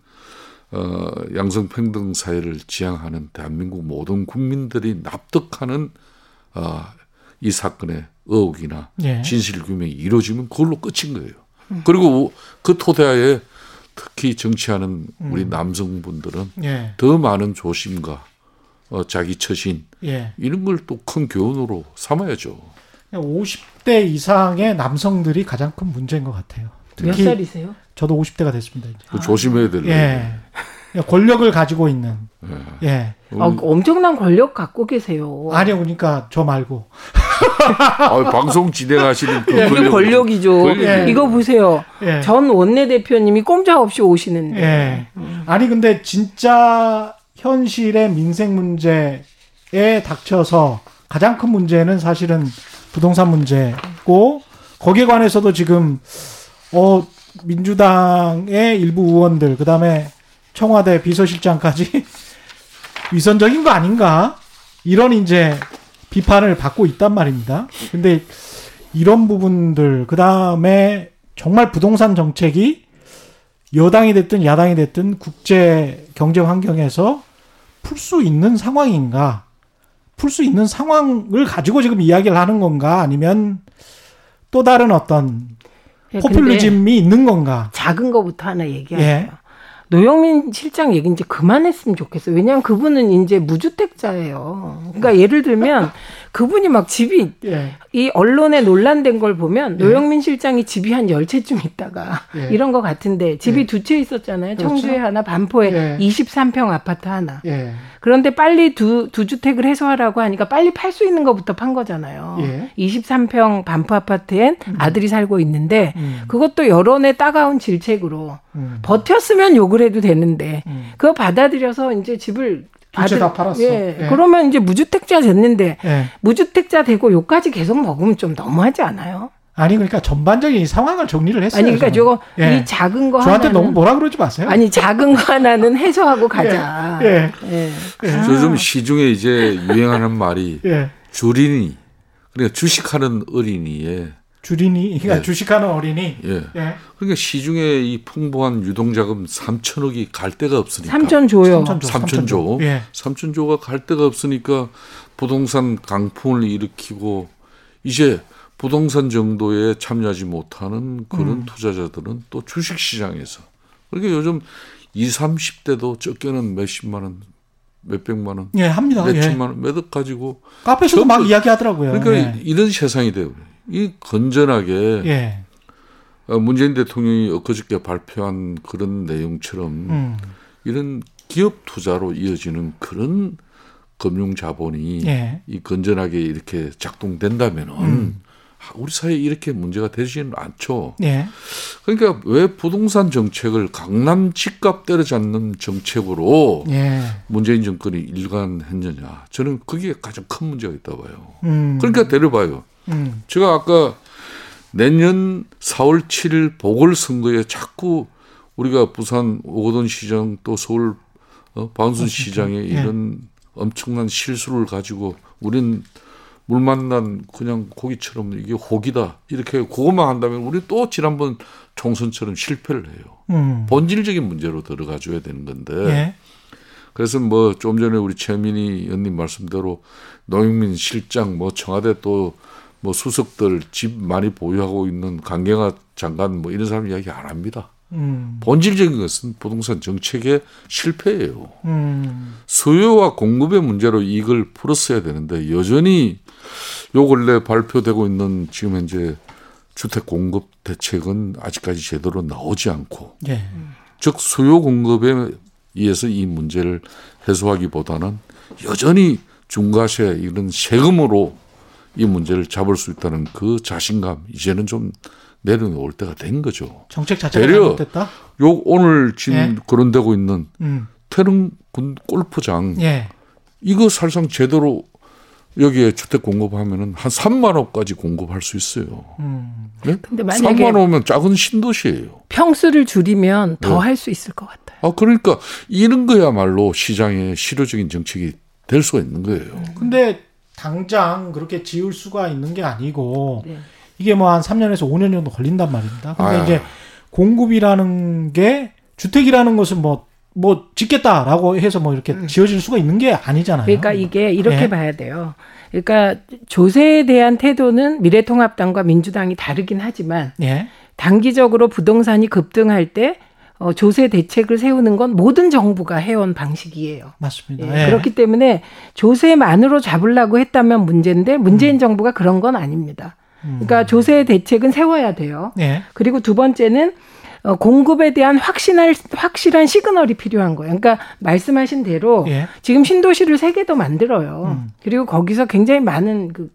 어, 양성평등 사회를 지향하는 대한민국 모든 국민들이 납득하는 어, 이 사건의 의혹이나 예. 진실 규명이 이루어지면 그걸로 끝인 거예요. 그리고 그 토대하에 특히 정치하는 우리 남성분들은 예. 더 많은 조심과 어, 자기 처신 예. 이런 걸 또 큰 교훈으로 삼아야죠. 50대 이상의 남성들이 가장 큰 문제인 것 같아요. 몇 특히 살이세요? 저도 50대가 됐습니다. 이제. 그 조심해야 될 예. 권력을 가지고 있는. 예. 아, 엄청난 권력 갖고 계세요. 아니요, 그러니까 저 말고. [laughs] 아, 방송 진행하시는 그 이게 권력- 권력이죠. 권력이에요. 이거 보세요. 예. 전 원내대표님이 꼼짝없이 오시는데. 예. 아니 근데 진짜 현실의 민생 문제에 닥쳐서 가장 큰 문제는 사실은 부동산 문제고 거기에 관해서도 지금 어 민주당의 일부 의원들 그다음에 청와대 비서실장까지 [laughs] 위선적인 거 아닌가 이런 이제 비판을 받고 있단 말입니다. 근데 이런 부분들 그다음에 정말 부동산 정책이 여당이 됐든 야당이 됐든 국제 경제 환경에서 풀 수 있는 상황인가? 풀 수 있는 상황을 가지고 지금 이야기를 하는 건가? 아니면 또 다른 어떤 예, 포퓰리즘이 있는 건가? 작은 거부터 하나 얘기할게요. 예. 노영민 실장 얘기 이제 그만했으면 좋겠어요. 왜냐하면 그분은 이제 무주택자예요. 그러니까 예를 들면 그분이 막 집이 예. 이 언론에 논란된 걸 보면 노영민 실장이 집이 한 열 채쯤 있다가 예. 이런 거 같은데 집이 예. 두채 있었잖아요. 그렇죠. 청주에 하나, 반포에 예. 23평 아파트 하나. 예. 그런데 빨리 두, 두 주택을 해소하라고 하니까 빨리 팔 수 있는 것부터 판 거잖아요. 예. 23평 반포 아파트엔 아들이 살고 있는데 음. 그것도 여론의 따가운 질책으로 음. 버텼으면 욕을 해도 되는데 음. 그거 받아들여서 이제 집을 두채다 팔았어. 예. 예. 그러면 이제 무주택자 됐는데 예. 무주택자 되고 욕까지 계속 먹으면 좀 너무하지 않아요? 아니 그러니까 전반적인 이 상황을 정리를 했어요. 아니 그러니까. 저거 예. 이 작은 거 저한테 하나는 너무 뭐라 그러지 마세요. 아니 작은 거 하나는 해소하고 가자. 예. 예. 요즘 시중에 이제 유행하는 말이 예. 주린이 그러니까 주식하는 어린이에 주린이 그러니까 예. 주식하는 어린이. 예. 예. 그러니까 시중에 이 풍부한 유동자금 3천억이 갈 데가 없으니까 삼천 조요. 삼천조. 삼천조 예. 삼천조 가 갈 데가 없으니까 부동산 강풍을 일으키고 이제 부동산 정도에 참여하지 못하는 그런 음. 투자자들은 또 주식 시장에서 그러니까 요즘 20, 30대도 적게는 몇십만 원, 몇백만 원, 예, 합니다. 예. 몇천만 원, 몇억 가지고 카페에서도 막 전부- 이야기하더라고요. 그러니까 예. 이런 세상이 돼요. 이 건전하게 예. 어, 문재인 대통령이 엊그저께 발표한 그런 내용처럼 음. 이런 기업 투자로 이어지는 그런 금융 자본이 예. 이 건전하게 이렇게 작동된다면은 음. 아, 우리 사회에 이렇게 문제가 되지는 않죠. 예. 그러니까 왜 부동산 정책을 강남 집값 때려잡는 정책으로 예. 문재인 정권이 일관했느냐? 저는 그게 가장 큰 문제가 있다 봐요. 음. 그러니까 데려봐요. 음. 제가 아까 내년 4월 7일 보궐선거에 자꾸 우리가 부산 오거돈 시장 또 서울 어, 박원순 시장의 예. 이런 엄청난 실수를 가지고 우린 물 만난 그냥 고기처럼 이게 호기다 이렇게 그것만 한다면 우리 또 지난번 총선처럼 실패를 해요. 음. 본질적인 문제로 들어가 줘야 되는 건데 예. 그래서 뭐 좀 전에 우리 최민희 의원님 말씀대로 노영민 실장 뭐 청와대 또 뭐 수석들 집 많이 보유하고 있는 강경화 장관 뭐 이런 사람 이야기 안 합니다. 음. 본질적인 것은 부동산 정책의 실패예요. 음. 수요와 공급의 문제로 이걸 풀었어야 되는데 여전히 요 근래 발표되고 있는 지금 현재 주택 공급 대책은 아직까지 제대로 나오지 않고 예. 즉 수요 공급에 의해서 이 문제를 해소하기보다는 여전히 중과세 이런 세금으로 이 문제를 잡을 수 있다는 그 자신감 이제는 좀 내려놓을 때가 된 거죠. 정책 자체가 잘못됐다. 요 오늘 지금 예. 거론되고 있는 음. 태릉 군 골프장 예. 이거 사실상 제대로 여기에 주택 공급하면은 한 3만 호까지 공급할 수 있어요. 음. 네? 근데 만약에 3만 호면 작은 신도시예요. 평수를 줄이면 더 네. 할수 있을 것 같아요. 아 그러니까 이런 거야말로 시장의 실효적인 정책이 될 수가 있는 거예요. 근데 당장 그렇게 지을 수가 있는 게 아니고 네. 이게 뭐 한 3년에서 5년 정도 걸린단 말입니다. 근데 아. 이제 공급이라는 게 주택이라는 것은 뭐, 뭐 짓겠다라고 해서 뭐 이렇게 지어질 수가 있는 게 아니잖아요. 음. 그러니까 이게 이렇게 네. 봐야 돼요. 그러니까 조세에 대한 태도는 미래통합당과 민주당이 다르긴 하지만 예. 단기적으로 부동산이 급등할 때 어, 조세 대책을 세우는 건 모든 정부가 해온 방식이에요. 맞습니다. 예, 예. 그렇기 때문에 조세만으로 잡으려고 했다면 문제인데 문재인 정부가 그런 건 아닙니다. 음. 그러니까 조세 대책은 세워야 돼요. 예. 그리고 두 번째는 어, 공급에 대한 확신할 확실한 시그널이 필요한 거예요. 그러니까 말씀하신 대로 예. 지금 신도시를 세 개도 만들어요. 음. 그리고 거기서 굉장히 많은 그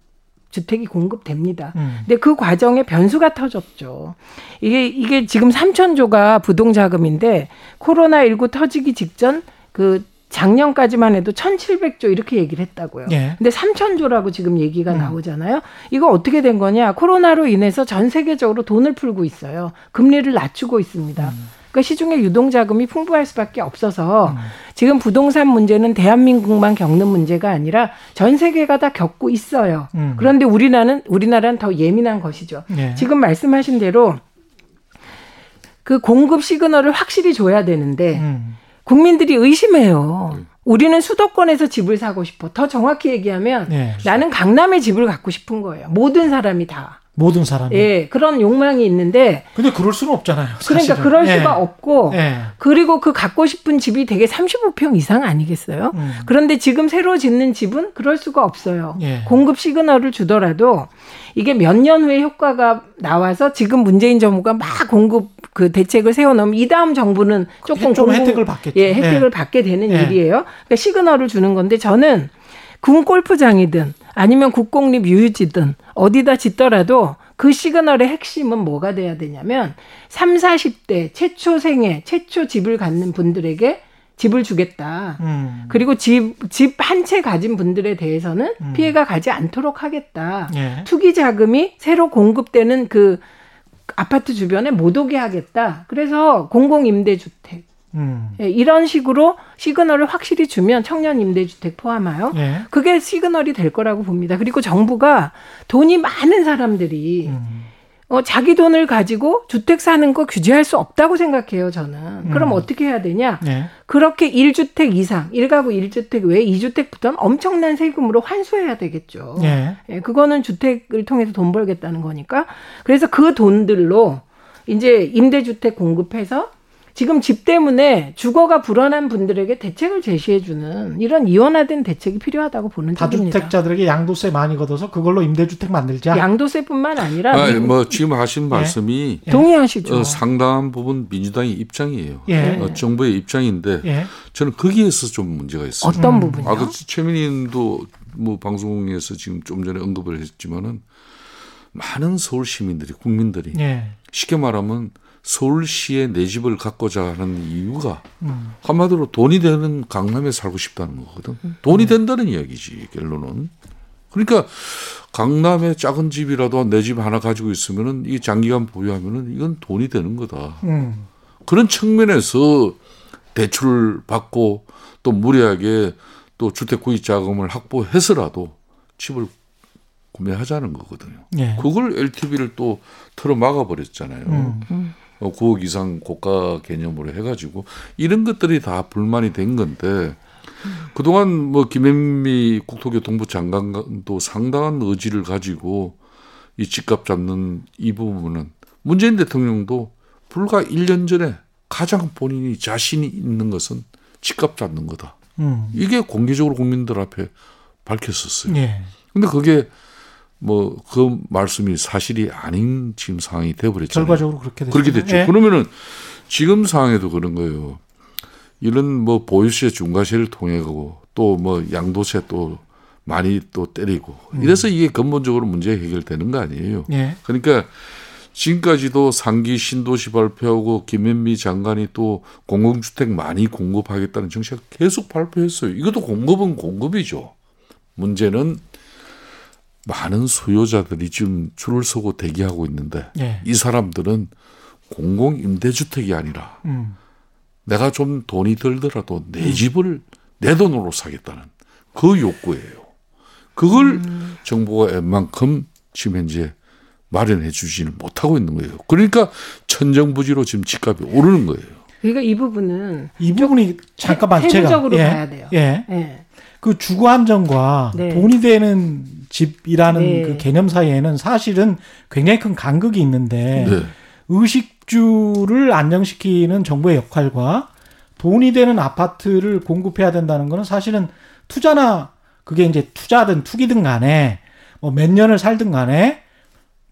주택이 공급됩니다. 음. 근데 그 과정에 변수가 터졌죠. 이게 이게 지금 3천조가 부동 자금인데 코로나 19 터지기 직전 그 작년까지만 해도 1,700조 이렇게 얘기를 했다고요. 예. 근데 3천조라고 지금 얘기가 음. 나오잖아요. 이거 어떻게 된 거냐? 코로나로 인해서 전 세계적으로 돈을 풀고 있어요. 금리를 낮추고 있습니다. 음. 그러니까 시중에 유동 자금이 풍부할 수밖에 없어서 지금 부동산 문제는 대한민국만 겪는 문제가 아니라 전 세계가 다 겪고 있어요. 음. 그런데 우리나라는 우리나라는 더 예민한 것이죠. 예. 지금 말씀하신 대로 그 공급 시그널을 확실히 줘야 되는데 음. 국민들이 의심해요. 우리는 수도권에서 집을 사고 싶어. 더 정확히 얘기하면 예. 나는 강남에 집을 갖고 싶은 거예요. 모든 사람이 다. 모든 사람이. 예, 그런 욕망이 있는데 근데 그럴 수는 없잖아요. 그러니까 사실은. 그럴 예. 수가 없고 예. 그리고 그 갖고 싶은 집이 되게 35평 이상 아니겠어요? 음. 그런데 지금 새로 짓는 집은 그럴 수가 없어요. 예. 공급 시그널을 주더라도 이게 몇 년 후에 효과가 나와서 지금 문재인 정부가 막 공급 그 대책을 세워놓으면 이 다음 정부는 조금 좀 공급- 혜택을 받겠죠. 예, 혜택을 예. 받게 되는 예. 일이에요. 그러니까 시그널을 주는 건데 저는 군 골프장이든 아니면 국공립 유유지든 어디다 짓더라도 그 시그널의 핵심은 뭐가 돼야 되냐면 3, 40대 최초 생애, 최초 집을 갖는 분들에게 집을 주겠다. 음. 그리고 집, 집 한 채 가진 분들에 대해서는 피해가 가지 않도록 하겠다. 예. 투기 자금이 새로 공급되는 그 아파트 주변에 못 오게 하겠다. 그래서 공공임대주택. 음. 예, 이런 식으로 시그널을 확실히 주면 청년 임대주택 포함하여 예. 그게 시그널이 될 거라고 봅니다. 그리고 정부가 돈이 많은 사람들이 음. 어, 자기 돈을 가지고 주택 사는 거 규제할 수 없다고 생각해요, 저는. 그럼 음. 어떻게 해야 되냐? 예. 그렇게 1주택 이상, 1가구 1주택 외에 2주택부터는 엄청난 세금으로 환수해야 되겠죠. 예. 예, 그거는 주택을 통해서 돈 벌겠다는 거니까. 그래서 그 돈들로 이제 임대주택 공급해서 지금 집 때문에 주거가 불안한 분들에게 대책을 제시해주는 이런 이원화된 대책이 필요하다고 보는 쪽입니다. 다주택자들에게 양도세 많이 걷어서 그걸로 임대주택 만들자. 양도세뿐만 아니라 아, 뭐 지금 하신 말씀이 동의하시죠. 어, 상당한 부분 민주당의 입장이에요. 예. 어, 정부의 입장인데 예. 저는 거기에서 좀 문제가 있어요. 어떤 음. 부분이요? 아, 그 최민희님도 뭐 방송에서 지금 좀 전에 언급을 했지만은 많은 서울 시민들이 국민들이 예. 쉽게 말하면 서울시에 내 집을 갖고자 하는 이유가 음. 한마디로 돈이 되는 강남에 살고 싶다는 거거든. 돈이 된다는 이야기지 결론은. 그러니까 강남에 작은 집이라도 내 집 하나 가지고 있으면은 이게 장기간 보유하면은 이건 돈이 되는 거다. 음. 그런 측면에서 대출을 받고 또 무리하게 또 주택 구입 자금을 확보해서라도 집을 구매하자는 거거든요. 예. 그걸 LTV를 또 틀어 막아 버렸잖아요. 음. 어, 9억 이상 고가 개념으로 해가지고 이런 것들이 다 불만이 된 건데 그동안 뭐 김현미 국토교통부 장관도 상당한 의지를 가지고 이 집값 잡는 이 부분은 문재인 대통령도 불과 1년 전에 가장 본인이 자신이 있는 것은 집값 잡는 거다. 음. 이게 공개적으로 국민들 앞에 밝혔었어요. 예. 근데 그게 뭐 그 말씀이 사실이 아닌 지금 상황이 돼버렸잖아요. 결과적으로 그렇게 됐죠. 그렇게 됐죠. 예. 그러면은 지금 상황에도 그런 거예요. 이런 뭐 보유세 중과세를 통해 가고 또 뭐 양도세 또 많이 또 때리고 이래서 이게 근본적으로 문제 해결되는 거 아니에요. 예. 그러니까 지금까지도 상기 신도시 발표하고 김현미 장관이 또 공공주택 많이 공급하겠다는 정책을 계속 발표했어요. 이것도 공급은 공급이죠. 문제는 많은 수요자들이 지금 줄을 서고 대기하고 있는데 예. 이 사람들은 공공 임대주택이 아니라 음. 내가 좀 돈이 들더라도 내 집을 내 돈으로 사겠다는 그 욕구예요. 그걸 음. 정부가 웬만큼 지금 현재 마련해 주지는 못하고 있는 거예요. 그러니까 천정부지로 지금 집값이 오르는 거예요. 그러니까 이 부분은 이 부분이 잠깐만 제가 세부적으로 예. 봐야 돼요. 예. 예. 그 주거 안정과 네. 돈이 되는 집이라는 네. 그 개념 사이에는 사실은 굉장히 큰 간극이 있는데 네. 의식주를 안정시키는 정부의 역할과 돈이 되는 아파트를 공급해야 된다는 거는 사실은 투자나 그게 이제 투자든 투기든 간에 뭐 몇 년을 살든 간에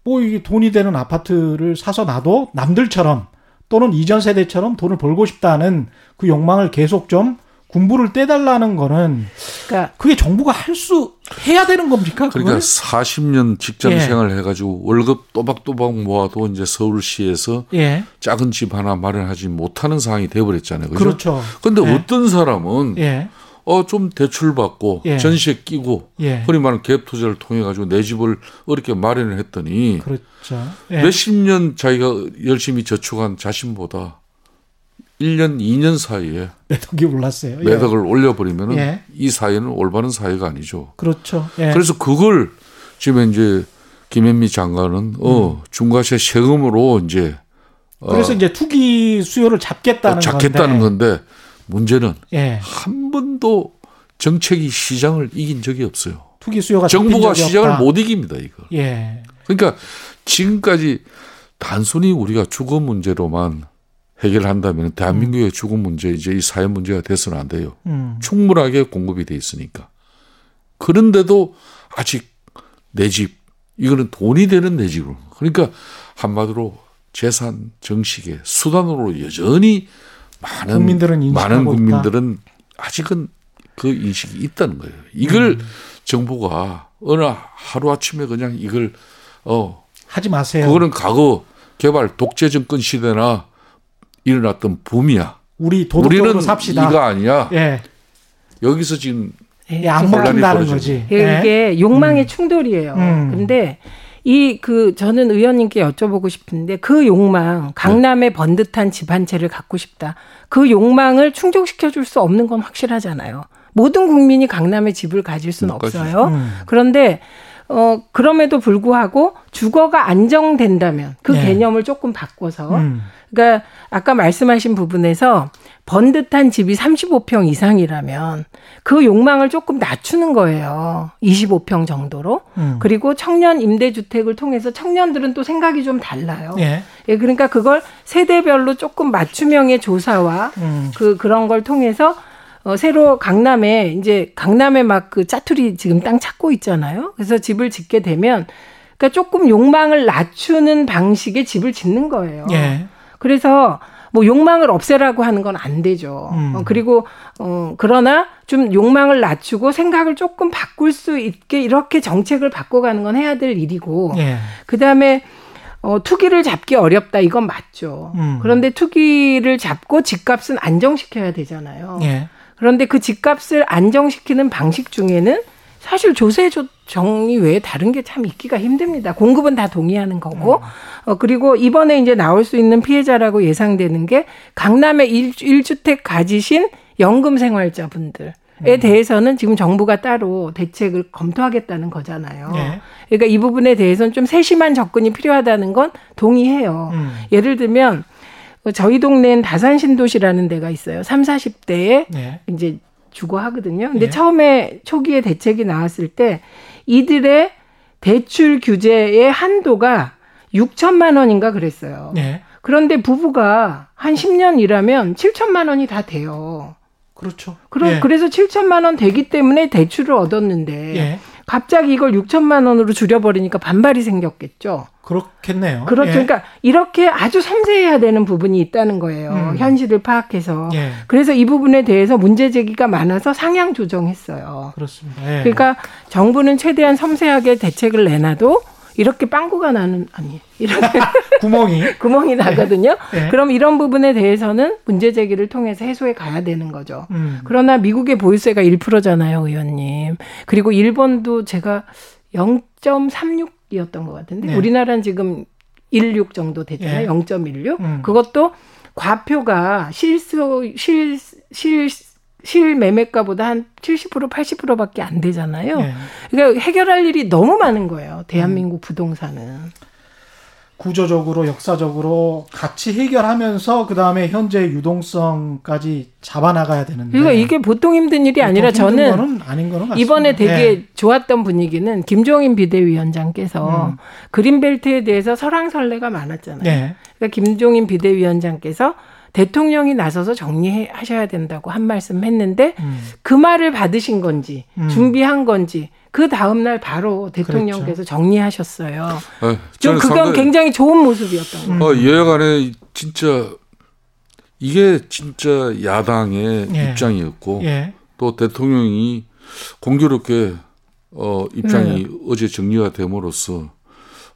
뭐 이게 돈이 되는 아파트를 사서 놔도 남들처럼 또는 이전 세대처럼 돈을 벌고 싶다는 그 욕망을 계속 좀 군부를 떼달라는 거는 그러니까 그게 정부가 할 수 해야 되는 겁니까? 그러니까 그걸? 40년 직장 예. 생활 해가지고 월급 또박또박 모아도 이제 서울시에서 예. 작은 집 하나 마련하지 못하는 상황이 돼버렸잖아요. 그죠? 그렇죠. 근데 예. 어떤 사람은 예. 어좀 대출 받고 예. 전시에 끼고 예. 흔히 말하는 갭 투자를 통해 가지고 내 집을 어렵게 마련을 했더니 그렇죠. 예. 몇십 년 자기가 열심히 저축한 자신보다 1년, 2년 사이에 [laughs] 매덕이 올랐어요. 예. 매덕을 올려버리면은 예. 이 사회는 올바른 사회가 아니죠. 그렇죠. 예. 그래서 그걸 지금 이제 김현미 장관은 어 중과세 세금으로 이제 어, 그래서 이제 투기 수요를 잡겠다는 잡겠다는 건데. 건데 문제는 예. 한 번도 정책이 시장을 이긴 적이 없어요. 투기 수요가 정부가 시장을 없다. 못 이깁니다, 이거. 예. 그러니까 지금까지 단순히 우리가 주거 문제로만 해결한다면 대한민국의 주거 문제 이제 이 사회 문제가 돼서는 안 돼요. 음. 충분하게 공급이 돼 있으니까. 그런데도 아직 내 집, 이거는 돈이 되는 내 집으로. 그러니까 한마디로 재산 정식의 수단으로 여전히 많은 국민들은 많은 국민들은 아직은 그 인식이 있다는 거예요. 이걸 음. 정부가 어느 하루 아침에 그냥 이걸 어 하지 마세요. 그거는 과거 개발 독재 정권 시대나 일어났던 붐이야. 우리 도덕적으로 우리는 삽시다. 이거 아니야. 예. 여기서 지금 예, 안 혼란이 먹힌다는 벌어지고. 거지. 예, 예. 이게 욕망의 충돌이에요. 음. 근데 이 그 저는 의원님께 여쭤보고 싶은데 그 욕망 강남의 번듯한 집 한 채를 갖고 싶다. 그 욕망을 충족시켜 줄 수 없는 건 확실하잖아요. 모든 국민이 강남의 집을 가질 수는. 없어요. 음. 그런데 어 그럼에도 불구하고 주거가 안정된다면 그 네. 개념을 조금 바꿔서 음. 그러니까 아까 말씀하신 부분에서 번듯한 집이 35평 이상이라면 그 욕망을 조금 낮추는 거예요. 25평 정도로. 음. 그리고 청년 임대주택을 통해서 청년들은 또 생각이 좀 달라요. 예. 예, 그러니까 그걸 세대별로 조금 맞춤형의 조사와 음. 그 그런 걸 통해서 어, 새로 강남에 이제 강남에 막 그 짜투리 지금 땅 찾고 있잖아요. 그래서 집을 짓게 되면 그러니까 조금 욕망을 낮추는 방식의 집을 짓는 거예요. 예. 그래서 뭐 욕망을 없애라고 하는 건 안 되죠. 음. 어, 그리고 어 그러나 좀 욕망을 낮추고 생각을 조금 바꿀 수 있게 이렇게 정책을 바꿔가는 건 해야 될 일이고 예. 그다음에 어 투기를 잡기 어렵다 이건 맞죠. 음. 그런데 투기를 잡고 집값은 안정시켜야 되잖아요. 예. 그런데 그 집값을 안정시키는 방식 중에는 사실 조세 조정이 외에 다른 게 참 있기가 힘듭니다. 공급은 다 동의하는 거고. 어, 그리고 이번에 이제 나올 수 있는 피해자라고 예상되는 게 강남에 일, 주택 가지신 연금 생활자 분들. 에 대해서는 지금 정부가 따로 대책을 검토하겠다는 거잖아요. 예. 그러니까 이 부분에 대해서는 좀 세심한 접근이 필요하다는 건 동의해요. 음. 예를 들면 저희 동네엔 다산 신도시라는 데가 있어요. 3, 40대에 예. 이제 주거 하거든요. 근데 예. 처음에 초기에 대책이 나왔을 때 이들의 대출 규제의 한도가 6천만 원인가 그랬어요. 예. 그런데 부부가 한 10년 일하면 7천만 원이 다 돼요. 그렇죠. 그러, 예. 그래서 7천만 원 되기 때문에 대출을 얻었는데 예. 갑자기 이걸 6천만 원으로 줄여버리니까 반발이 생겼겠죠. 그렇겠네요. 그렇죠. 예. 그러니까 이렇게 아주 섬세해야 되는 부분이 있다는 거예요. 음. 현실을 파악해서. 예. 그래서 이 부분에 대해서 문제 제기가 많아서 상향 조정했어요. 그렇습니다. 예. 그러니까 정부는 최대한 섬세하게 대책을 내놔도 이렇게 빵꾸가 나는 아니 이렇게 [laughs] 구멍이 [laughs] 구멍이 나거든요. 예. 그럼 이런 부분에 대해서는 문제 제기를 통해서 해소해 가야 되는 거죠. 음. 그러나 미국의 보유세가 1%잖아요, 의원님. 그리고 일본도 제가 0.36이었던 것 같은데 네. 우리나라는 지금 16 정도 됐잖아요. 예. 0.16. 음. 그것도 과표가 실수 실 실 실 매매가보다 한 70% 80%밖에 안 되잖아요. 예. 그러니까 해결할 일이 너무 많은 거예요. 대한민국 음. 부동산은. 구조적으로 역사적으로 같이 해결하면서 그 다음에 현재 유동성까지 잡아나가야 되는데. 그러니까 이게 보통 힘든 일이 아니라 힘든 저는 아닌 거는 같습니다. 이번에 되게 예. 좋았던 분위기는 김종인 비대위원장께서 음. 그린벨트에 대해서 설왕설래가 많았잖아요. 네. 그러니까 김종인 비대위원장께서 대통령이 나서서 정리하셔야 된다고 한 말씀 했는데 음. 그 말을 받으신 건지 음. 준비한 건지 그 다음 날 바로 대통령께서 정리하셨어요. 예, 좀 그건 상당히- 굉장히 좋은 모습이었던 거예요. 어, 여야간에 진짜 이게 진짜 야당의 예. 입장이었고 예. 또 대통령이 공교롭게 어, 입장이 어제 정리가 됨으로써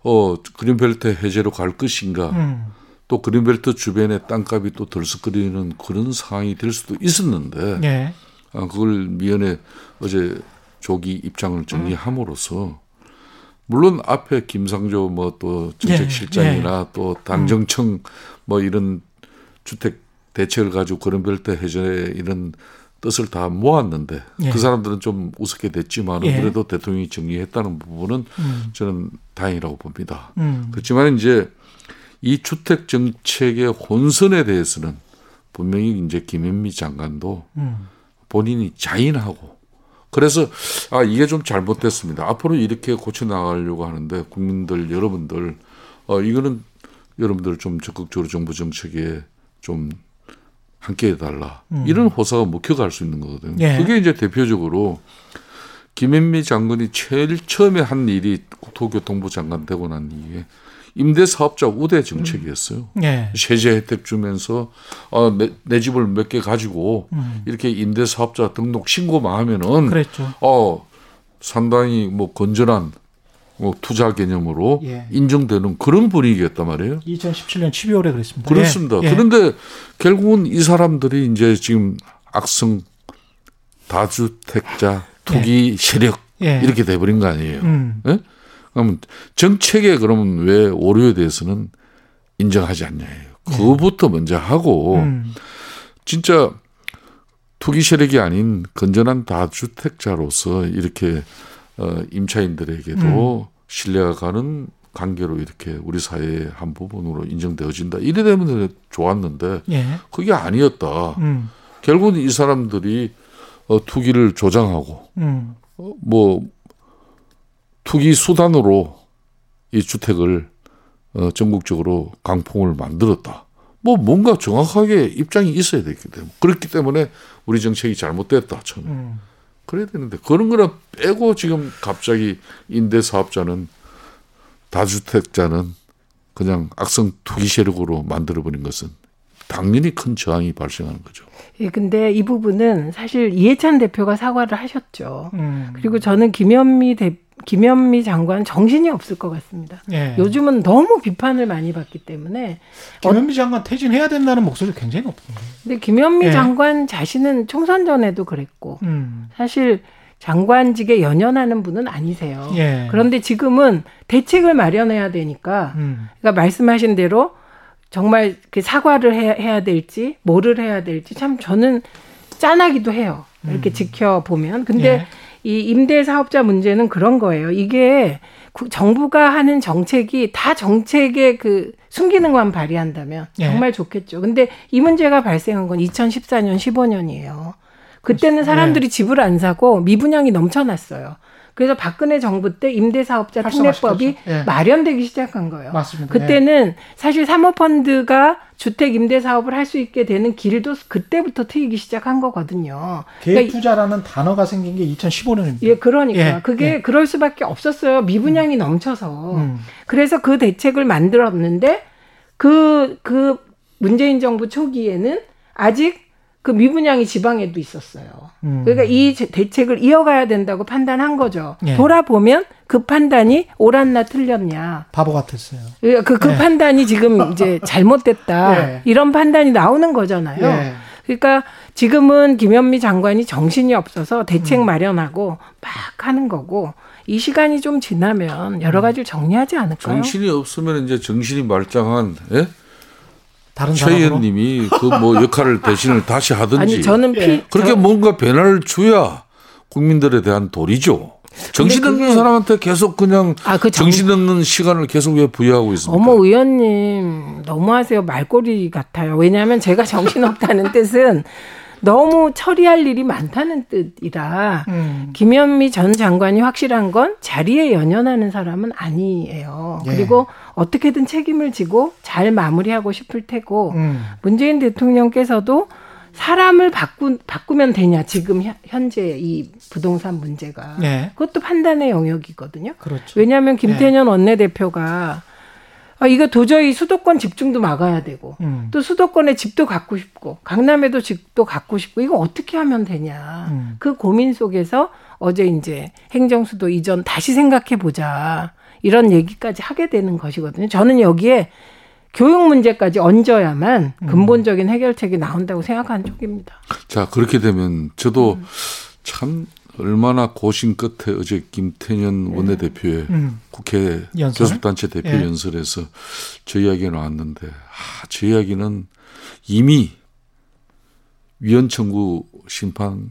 어, 그린벨트 해제로 갈 것인가 음. 또 그린벨트 주변에 땅값이 또 들썩거리는 그런 상황이 될 수도 있었는데 예. 아, 그걸 미연에 어제 조기 입장을 정리함으로써 물론 앞에 김상조 뭐또 예, 정책실장이나 또 당정청 뭐 이런 주택 대책을 가지고 그린벨트 해제 이런 뜻을 다 모았는데 예. 그 사람들은 좀 우습게 됐지만 예. 그래도 대통령이 정리했다는 부분은 음. 저는 다행이라고 봅니다. 음. 그렇지만 이제 이 주택 정책의 혼선에 대해서는 분명히 이제 김현미 장관도 음. 본인이 자인하고 그래서 아 이게 좀 잘못됐습니다. 앞으로 이렇게 고쳐 나가려고 하는데 국민들 여러분들 어 이거는 여러분들 좀 적극적으로 정부 정책에 좀 함께 해달라 이런 호사가 먹혀갈 수 있는 거거든요. 음. 예. 그게 이제 대표적으로 김현미 장관이 제일 처음에 한 일이 국토교통부 장관 되고 난 이후에 임대 사업자 우대 정책이었어요. 예. 세제 혜택 주면서 어, 내, 내 집을 몇 개 가지고 음. 이렇게 임대 사업자 등록 신고만 하면은 그랬죠. 어 상당히 뭐 건전한 뭐 투자 개념으로 예. 인정되는 그런 분위기였단 말이에요. 2017년 12월에 그랬습니다. 그렇습니다. 예. 예. 그런데 결국은 이 사람들이 이제 지금 악성 다주택자 투기 세력 예. 이렇게 돼버린 거 아니에요. 음. 예? 그러면 정책에 그러면 왜 오류에 대해서는 인정하지 않냐예요. 그거부터 먼저 하고 음. 진짜 투기 세력이 아닌 건전한 다주택자로서 이렇게 어, 임차인들에게도 신뢰가 가는 관계로 이렇게 우리 사회의 한 부분으로 인정되어진다. 이래 되면 좋았는데 예. 그게 아니었다. 음. 결국은 이 사람들이 어, 투기를 조장하고 음. 어, 뭐 투기 수단으로 이 주택을 어, 전국적으로 강풍을 만들었다. 뭐 뭔가 정확하게 입장이 있어야 되기 때문에 그렇기 때문에 우리 정책이 잘못됐다 처음에 음. 그래야 되는데 그런 거는 빼고 지금 갑자기 임대 사업자는 다주택자는 그냥 악성 투기 세력으로 만들어 버린 것은 당연히 큰 저항이 발생하는 거죠. 예, 근데 이 부분은 사실 이해찬 대표가 사과를 하셨죠. 음. 그리고 저는 김현미 대 김현미 장관 정신이 없을 것 같습니다. 예. 요즘은 너무 비판을 많이 받기 때문에 김현미 장관 퇴진해야 된다는 목소리 굉장히 높습니다. 근데 김현미 예. 장관 자신은 총선 전에도 그랬고 음. 사실 장관직에 연연하는 분은 아니세요. 예. 그런데 지금은 대책을 마련해야 되니까 음. 그러니까 말씀하신 대로 정말 그 사과를 해야, 해야 될지 뭐를 해야 될지 참 저는 짠하기도 해요. 이렇게 지켜보면. 근데 음. 예. 이 임대 사업자 문제는 그런 거예요. 이게 구- 정부가 하는 정책이 다 정책의 그 순기능만 발휘한다면 예. 정말 좋겠죠. 근데 이 문제가 발생한 건 2014년, 15년이에요. 그때는 사람들이 집을 안 사고 미분양이 넘쳐났어요. 그래서 박근혜 정부 때 임대사업자. 특례법이 예. 마련되기 시작한 거예요. 맞습니다. 그때는 사실 사모펀드가 주택 임대 사업을 할 수 있게 되는 길도 그때부터 트이기 시작한 거거든요. 계획 그러니까 투자라는 단어가 생긴 게 2015년입니다. 예, 그러니까 예, 그게 예. 그럴 수밖에 없었어요. 미분양이 넘쳐서. 음. 그래서 그 대책을 만들었는데 그그 문재인 정부 초기에는 아직 그 미분양이 지방에도 있었어요. 음. 그러니까 이 제- 대책을 이어가야 된다고 판단한 거죠. 예. 돌아보면 그 판단이 옳았나 틀렸냐. 바보 같았어요. 그, 그, 그 예. 판단이 지금 [laughs] 이제 잘못됐다. 예. 이런 판단이 나오는 거잖아요. 예. 그러니까 지금은 김현미 장관이 정신이 없어서 대책 음. 마련하고 막 하는 거고 이 시간이 좀 지나면 여러 가지를 정리하지 않을까요? 정신이 없으면 이제 정신이 말짱한 예? 다른 최 사람으로 의원님이 그 뭐 [laughs] 역할을 대신을 다시 하든지 아니 저는 피, 그렇게 저- 뭔가 변화를 줘야 국민들에 대한 도리죠. 정신 없는 그게- 사람한테 계속 그냥 아, 그 정- 정신 없는 시간을 계속 왜 부여하고 있습니까? 어머 의원님 너무하세요 말꼬리 같아요. 왜냐하면 제가 정신 없다는 뜻은 너무 처리할 일이 많다는 뜻이라 음. 김현미 전 장관이 확실한 건 자리에 연연하는 사람은 아니에요. 예. 그리고 어떻게든 책임을 지고 잘 마무리하고 싶을 테고 음. 문재인 대통령께서도 사람을 바꾸, 바꾸면 되냐 지금 현- 현재 이 부동산 문제가 네. 그것도 판단의 영역이거든요. 그렇죠. 왜냐하면 김태년 원내대표가 아, 이거 도저히 수도권 집중도 막아야 되고 음. 또 수도권에 집도 갖고 싶고 강남에도 집도 갖고 싶고 이거 어떻게 하면 되냐 음. 그 고민 속에서 어제 이제 행정수도 이전 다시 생각해 보자 이런 얘기까지 하게 되는 것이거든요. 저는 여기에 교육 문제까지 얹어야만 음. 근본적인 해결책이 나온다고 생각하는 쪽입니다. 자 그렇게 되면 저도 음. 참 얼마나 고심 끝에 어제 김태년 원내대표의 음. 국회 연설? 교섭단체 대표 예. 연설에서 저 이야기가 나왔는데 아, 저 이야기는 이미 위헌 청구 심판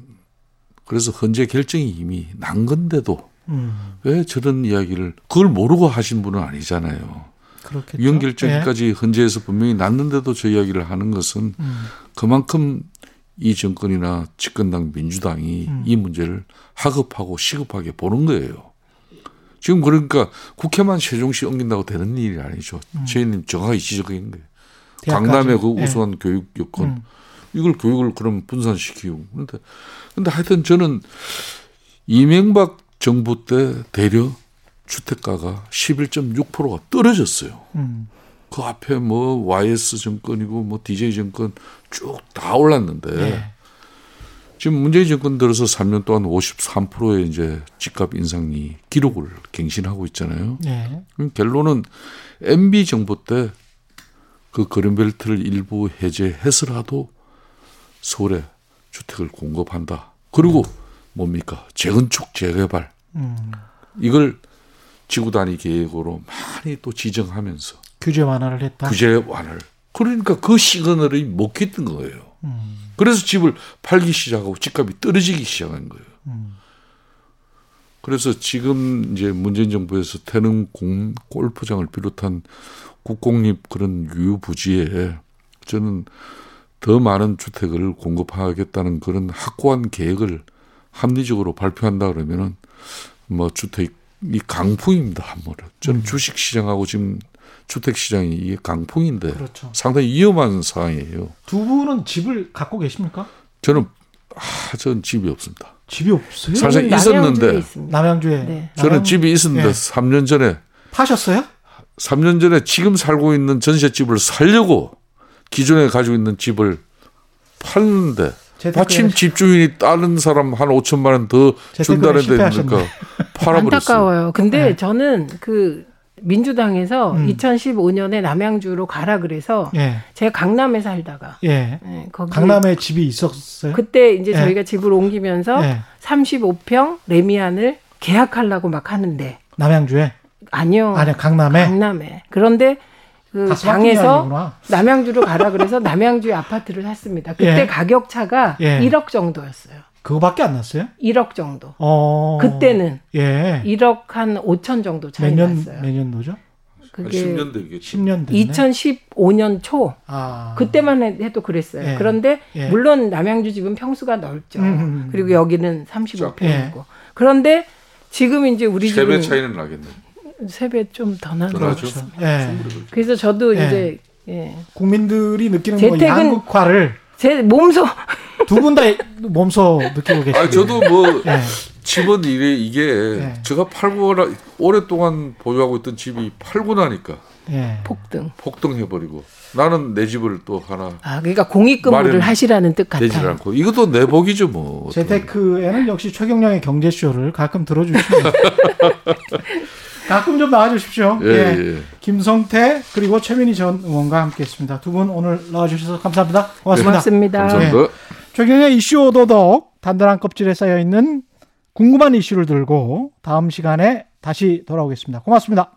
그래서 헌재 결정이 이미 난 건데도 음. 왜 저런 이야기를 그걸 모르고 하신 분은 아니잖아요. 그렇겠죠. 위헌 예. 결정까지 헌재에서 분명히 났는데도 저 이야기를 하는 것은 음. 그만큼 이 정권이나 집권당 민주당이 음. 이 문제를 하급하고 시급하게 보는 거예요. 지금 그러니까 국회만 세종시 옮긴다고 되는 일이 아니죠. 최인님 정확히 지적한 거예요. 음. 강남의 그 예. 우수한 교육 여건 음. 이걸 교육을 그럼 분산시키고 그런데 근데 하여튼 저는 이명박 정부 때 대려 주택가가 11.6%가 떨어졌어요. 음. 그 앞에 뭐 YS 정권이고 뭐 DJ 정권 쭉 다 올랐는데 예. 지금 문재인 정권 들어서 3년 동안 53%의 이제 집값 인상이 기록을 갱신하고 있잖아요. 예. 그럼 결론은 MB 정부 때그 그린벨트를 일부 해제해서라도 서울에 주택을 공급한다. 그리고 뭡니까 재건축 재개발 음. 이걸 지구 단위 계획으로 많이 또 지정하면서 규제 완화를 했다. 규제 완화를 그러니까 그 시그널이 먹혔던 거예요. 음. 그래서 집을 팔기 시작하고 집값이 떨어지기 시작한 거예요. 음. 그래서 지금 이제 문재인 정부에서 태릉 공 골프장을 비롯한 국공립 그런 유부지에 저는 더 많은 주택을 공급하겠다는 그런 확고한 계획을 합리적으로 발표한다 그러면은 뭐 주택 이 강풍입니다 한번은 저는 주식 시장하고 지금 주택 시장이 이게 강풍인데 그렇죠. 상당히 위험한 상황이에요. 두 분은 집을 갖고 계십니까? 저는 아, 저는 집이 없습니다. 집이 없어요? 사실 저는 있었는데 남양주에 있습니다. 남양주에. 네. 저는 남양- 집이 있었는데 예. 3년 전에 파셨어요? 3년 전에 지금 살고 있는 전셋집을 살려고 기존에 가지고 있는 집을 팔는데 마침 집주인이 다른 사람 한 5천만 원더 재테크에 준다는 데 실패하셨네. 그러니까 팔아버렸어요. 안타까워요. 근데 네. 저는 그 민주당에서 음. 2015년에 남양주로 가라 그래서 예. 제가 강남에 살다가 예. 예, 거기 강남에 집이 있었어요? 그때 이제 예. 저희가 집을 옮기면서 예. 35평 레미안을 계약하려고 막 하는데 남양주에? 아니요. 아니야, 강남에? 강남에. 그런데 그 장에서. 남양주로 가라 그래서 남양주에 아파트를 샀습니다. 그때 예. 가격 차가 예. 1억 정도였어요. 그거밖에 안 났어요? 1억 정도. 어. 그때는 예. 1억 한 5천 정도 차이 몇 년, 났어요. 몇 년도죠? 한 그게 10년 되겠죠. 10년 됐네. 2015년 초 아. 그때만 해- 해도 그랬어요. 예. 그런데 예. 물론 남양주 집은 평수가 넓죠. 음, 음. 그리고 여기는 예. 35평이고. 그런데 지금 이제 우리 세배 집은 차이는 나겠네. 세배 좀 더 나죠. 같아요. 예. 그래서 저도 예. 이제 예. 국민들이 느끼는 뭐 재택은- 양극화를 제 몸소 두 분 다 몸소 느끼고 계시죠. 아 저도 뭐 예. 집은 이래 이게 네. 제가 팔고 나 오랫동안 보유하고 있던 집이 팔고 나니까 예. 폭등. 폭등해 버리고 나는 내 집을 또 하나 아, 그러니까 공익근무를 하시라는 뜻 되질 같아요. 않고 이것도 내 복이죠 뭐. 재테크에는 역시 최경량의 경제쇼를 가끔 들어주시면 [laughs] 가끔 좀 나와주십시오. 예, 예. 김성태 그리고 최민희 전 의원과 함께했습니다. 두 분 오늘 나와주셔서 감사합니다. 고맙습니다. 고맙습니다. 감사합니다. 최경의 이슈 오도독 단단한 껍질에 쌓여 있는 궁금한 이슈를 들고 다음 시간에 다시 돌아오겠습니다. 고맙습니다.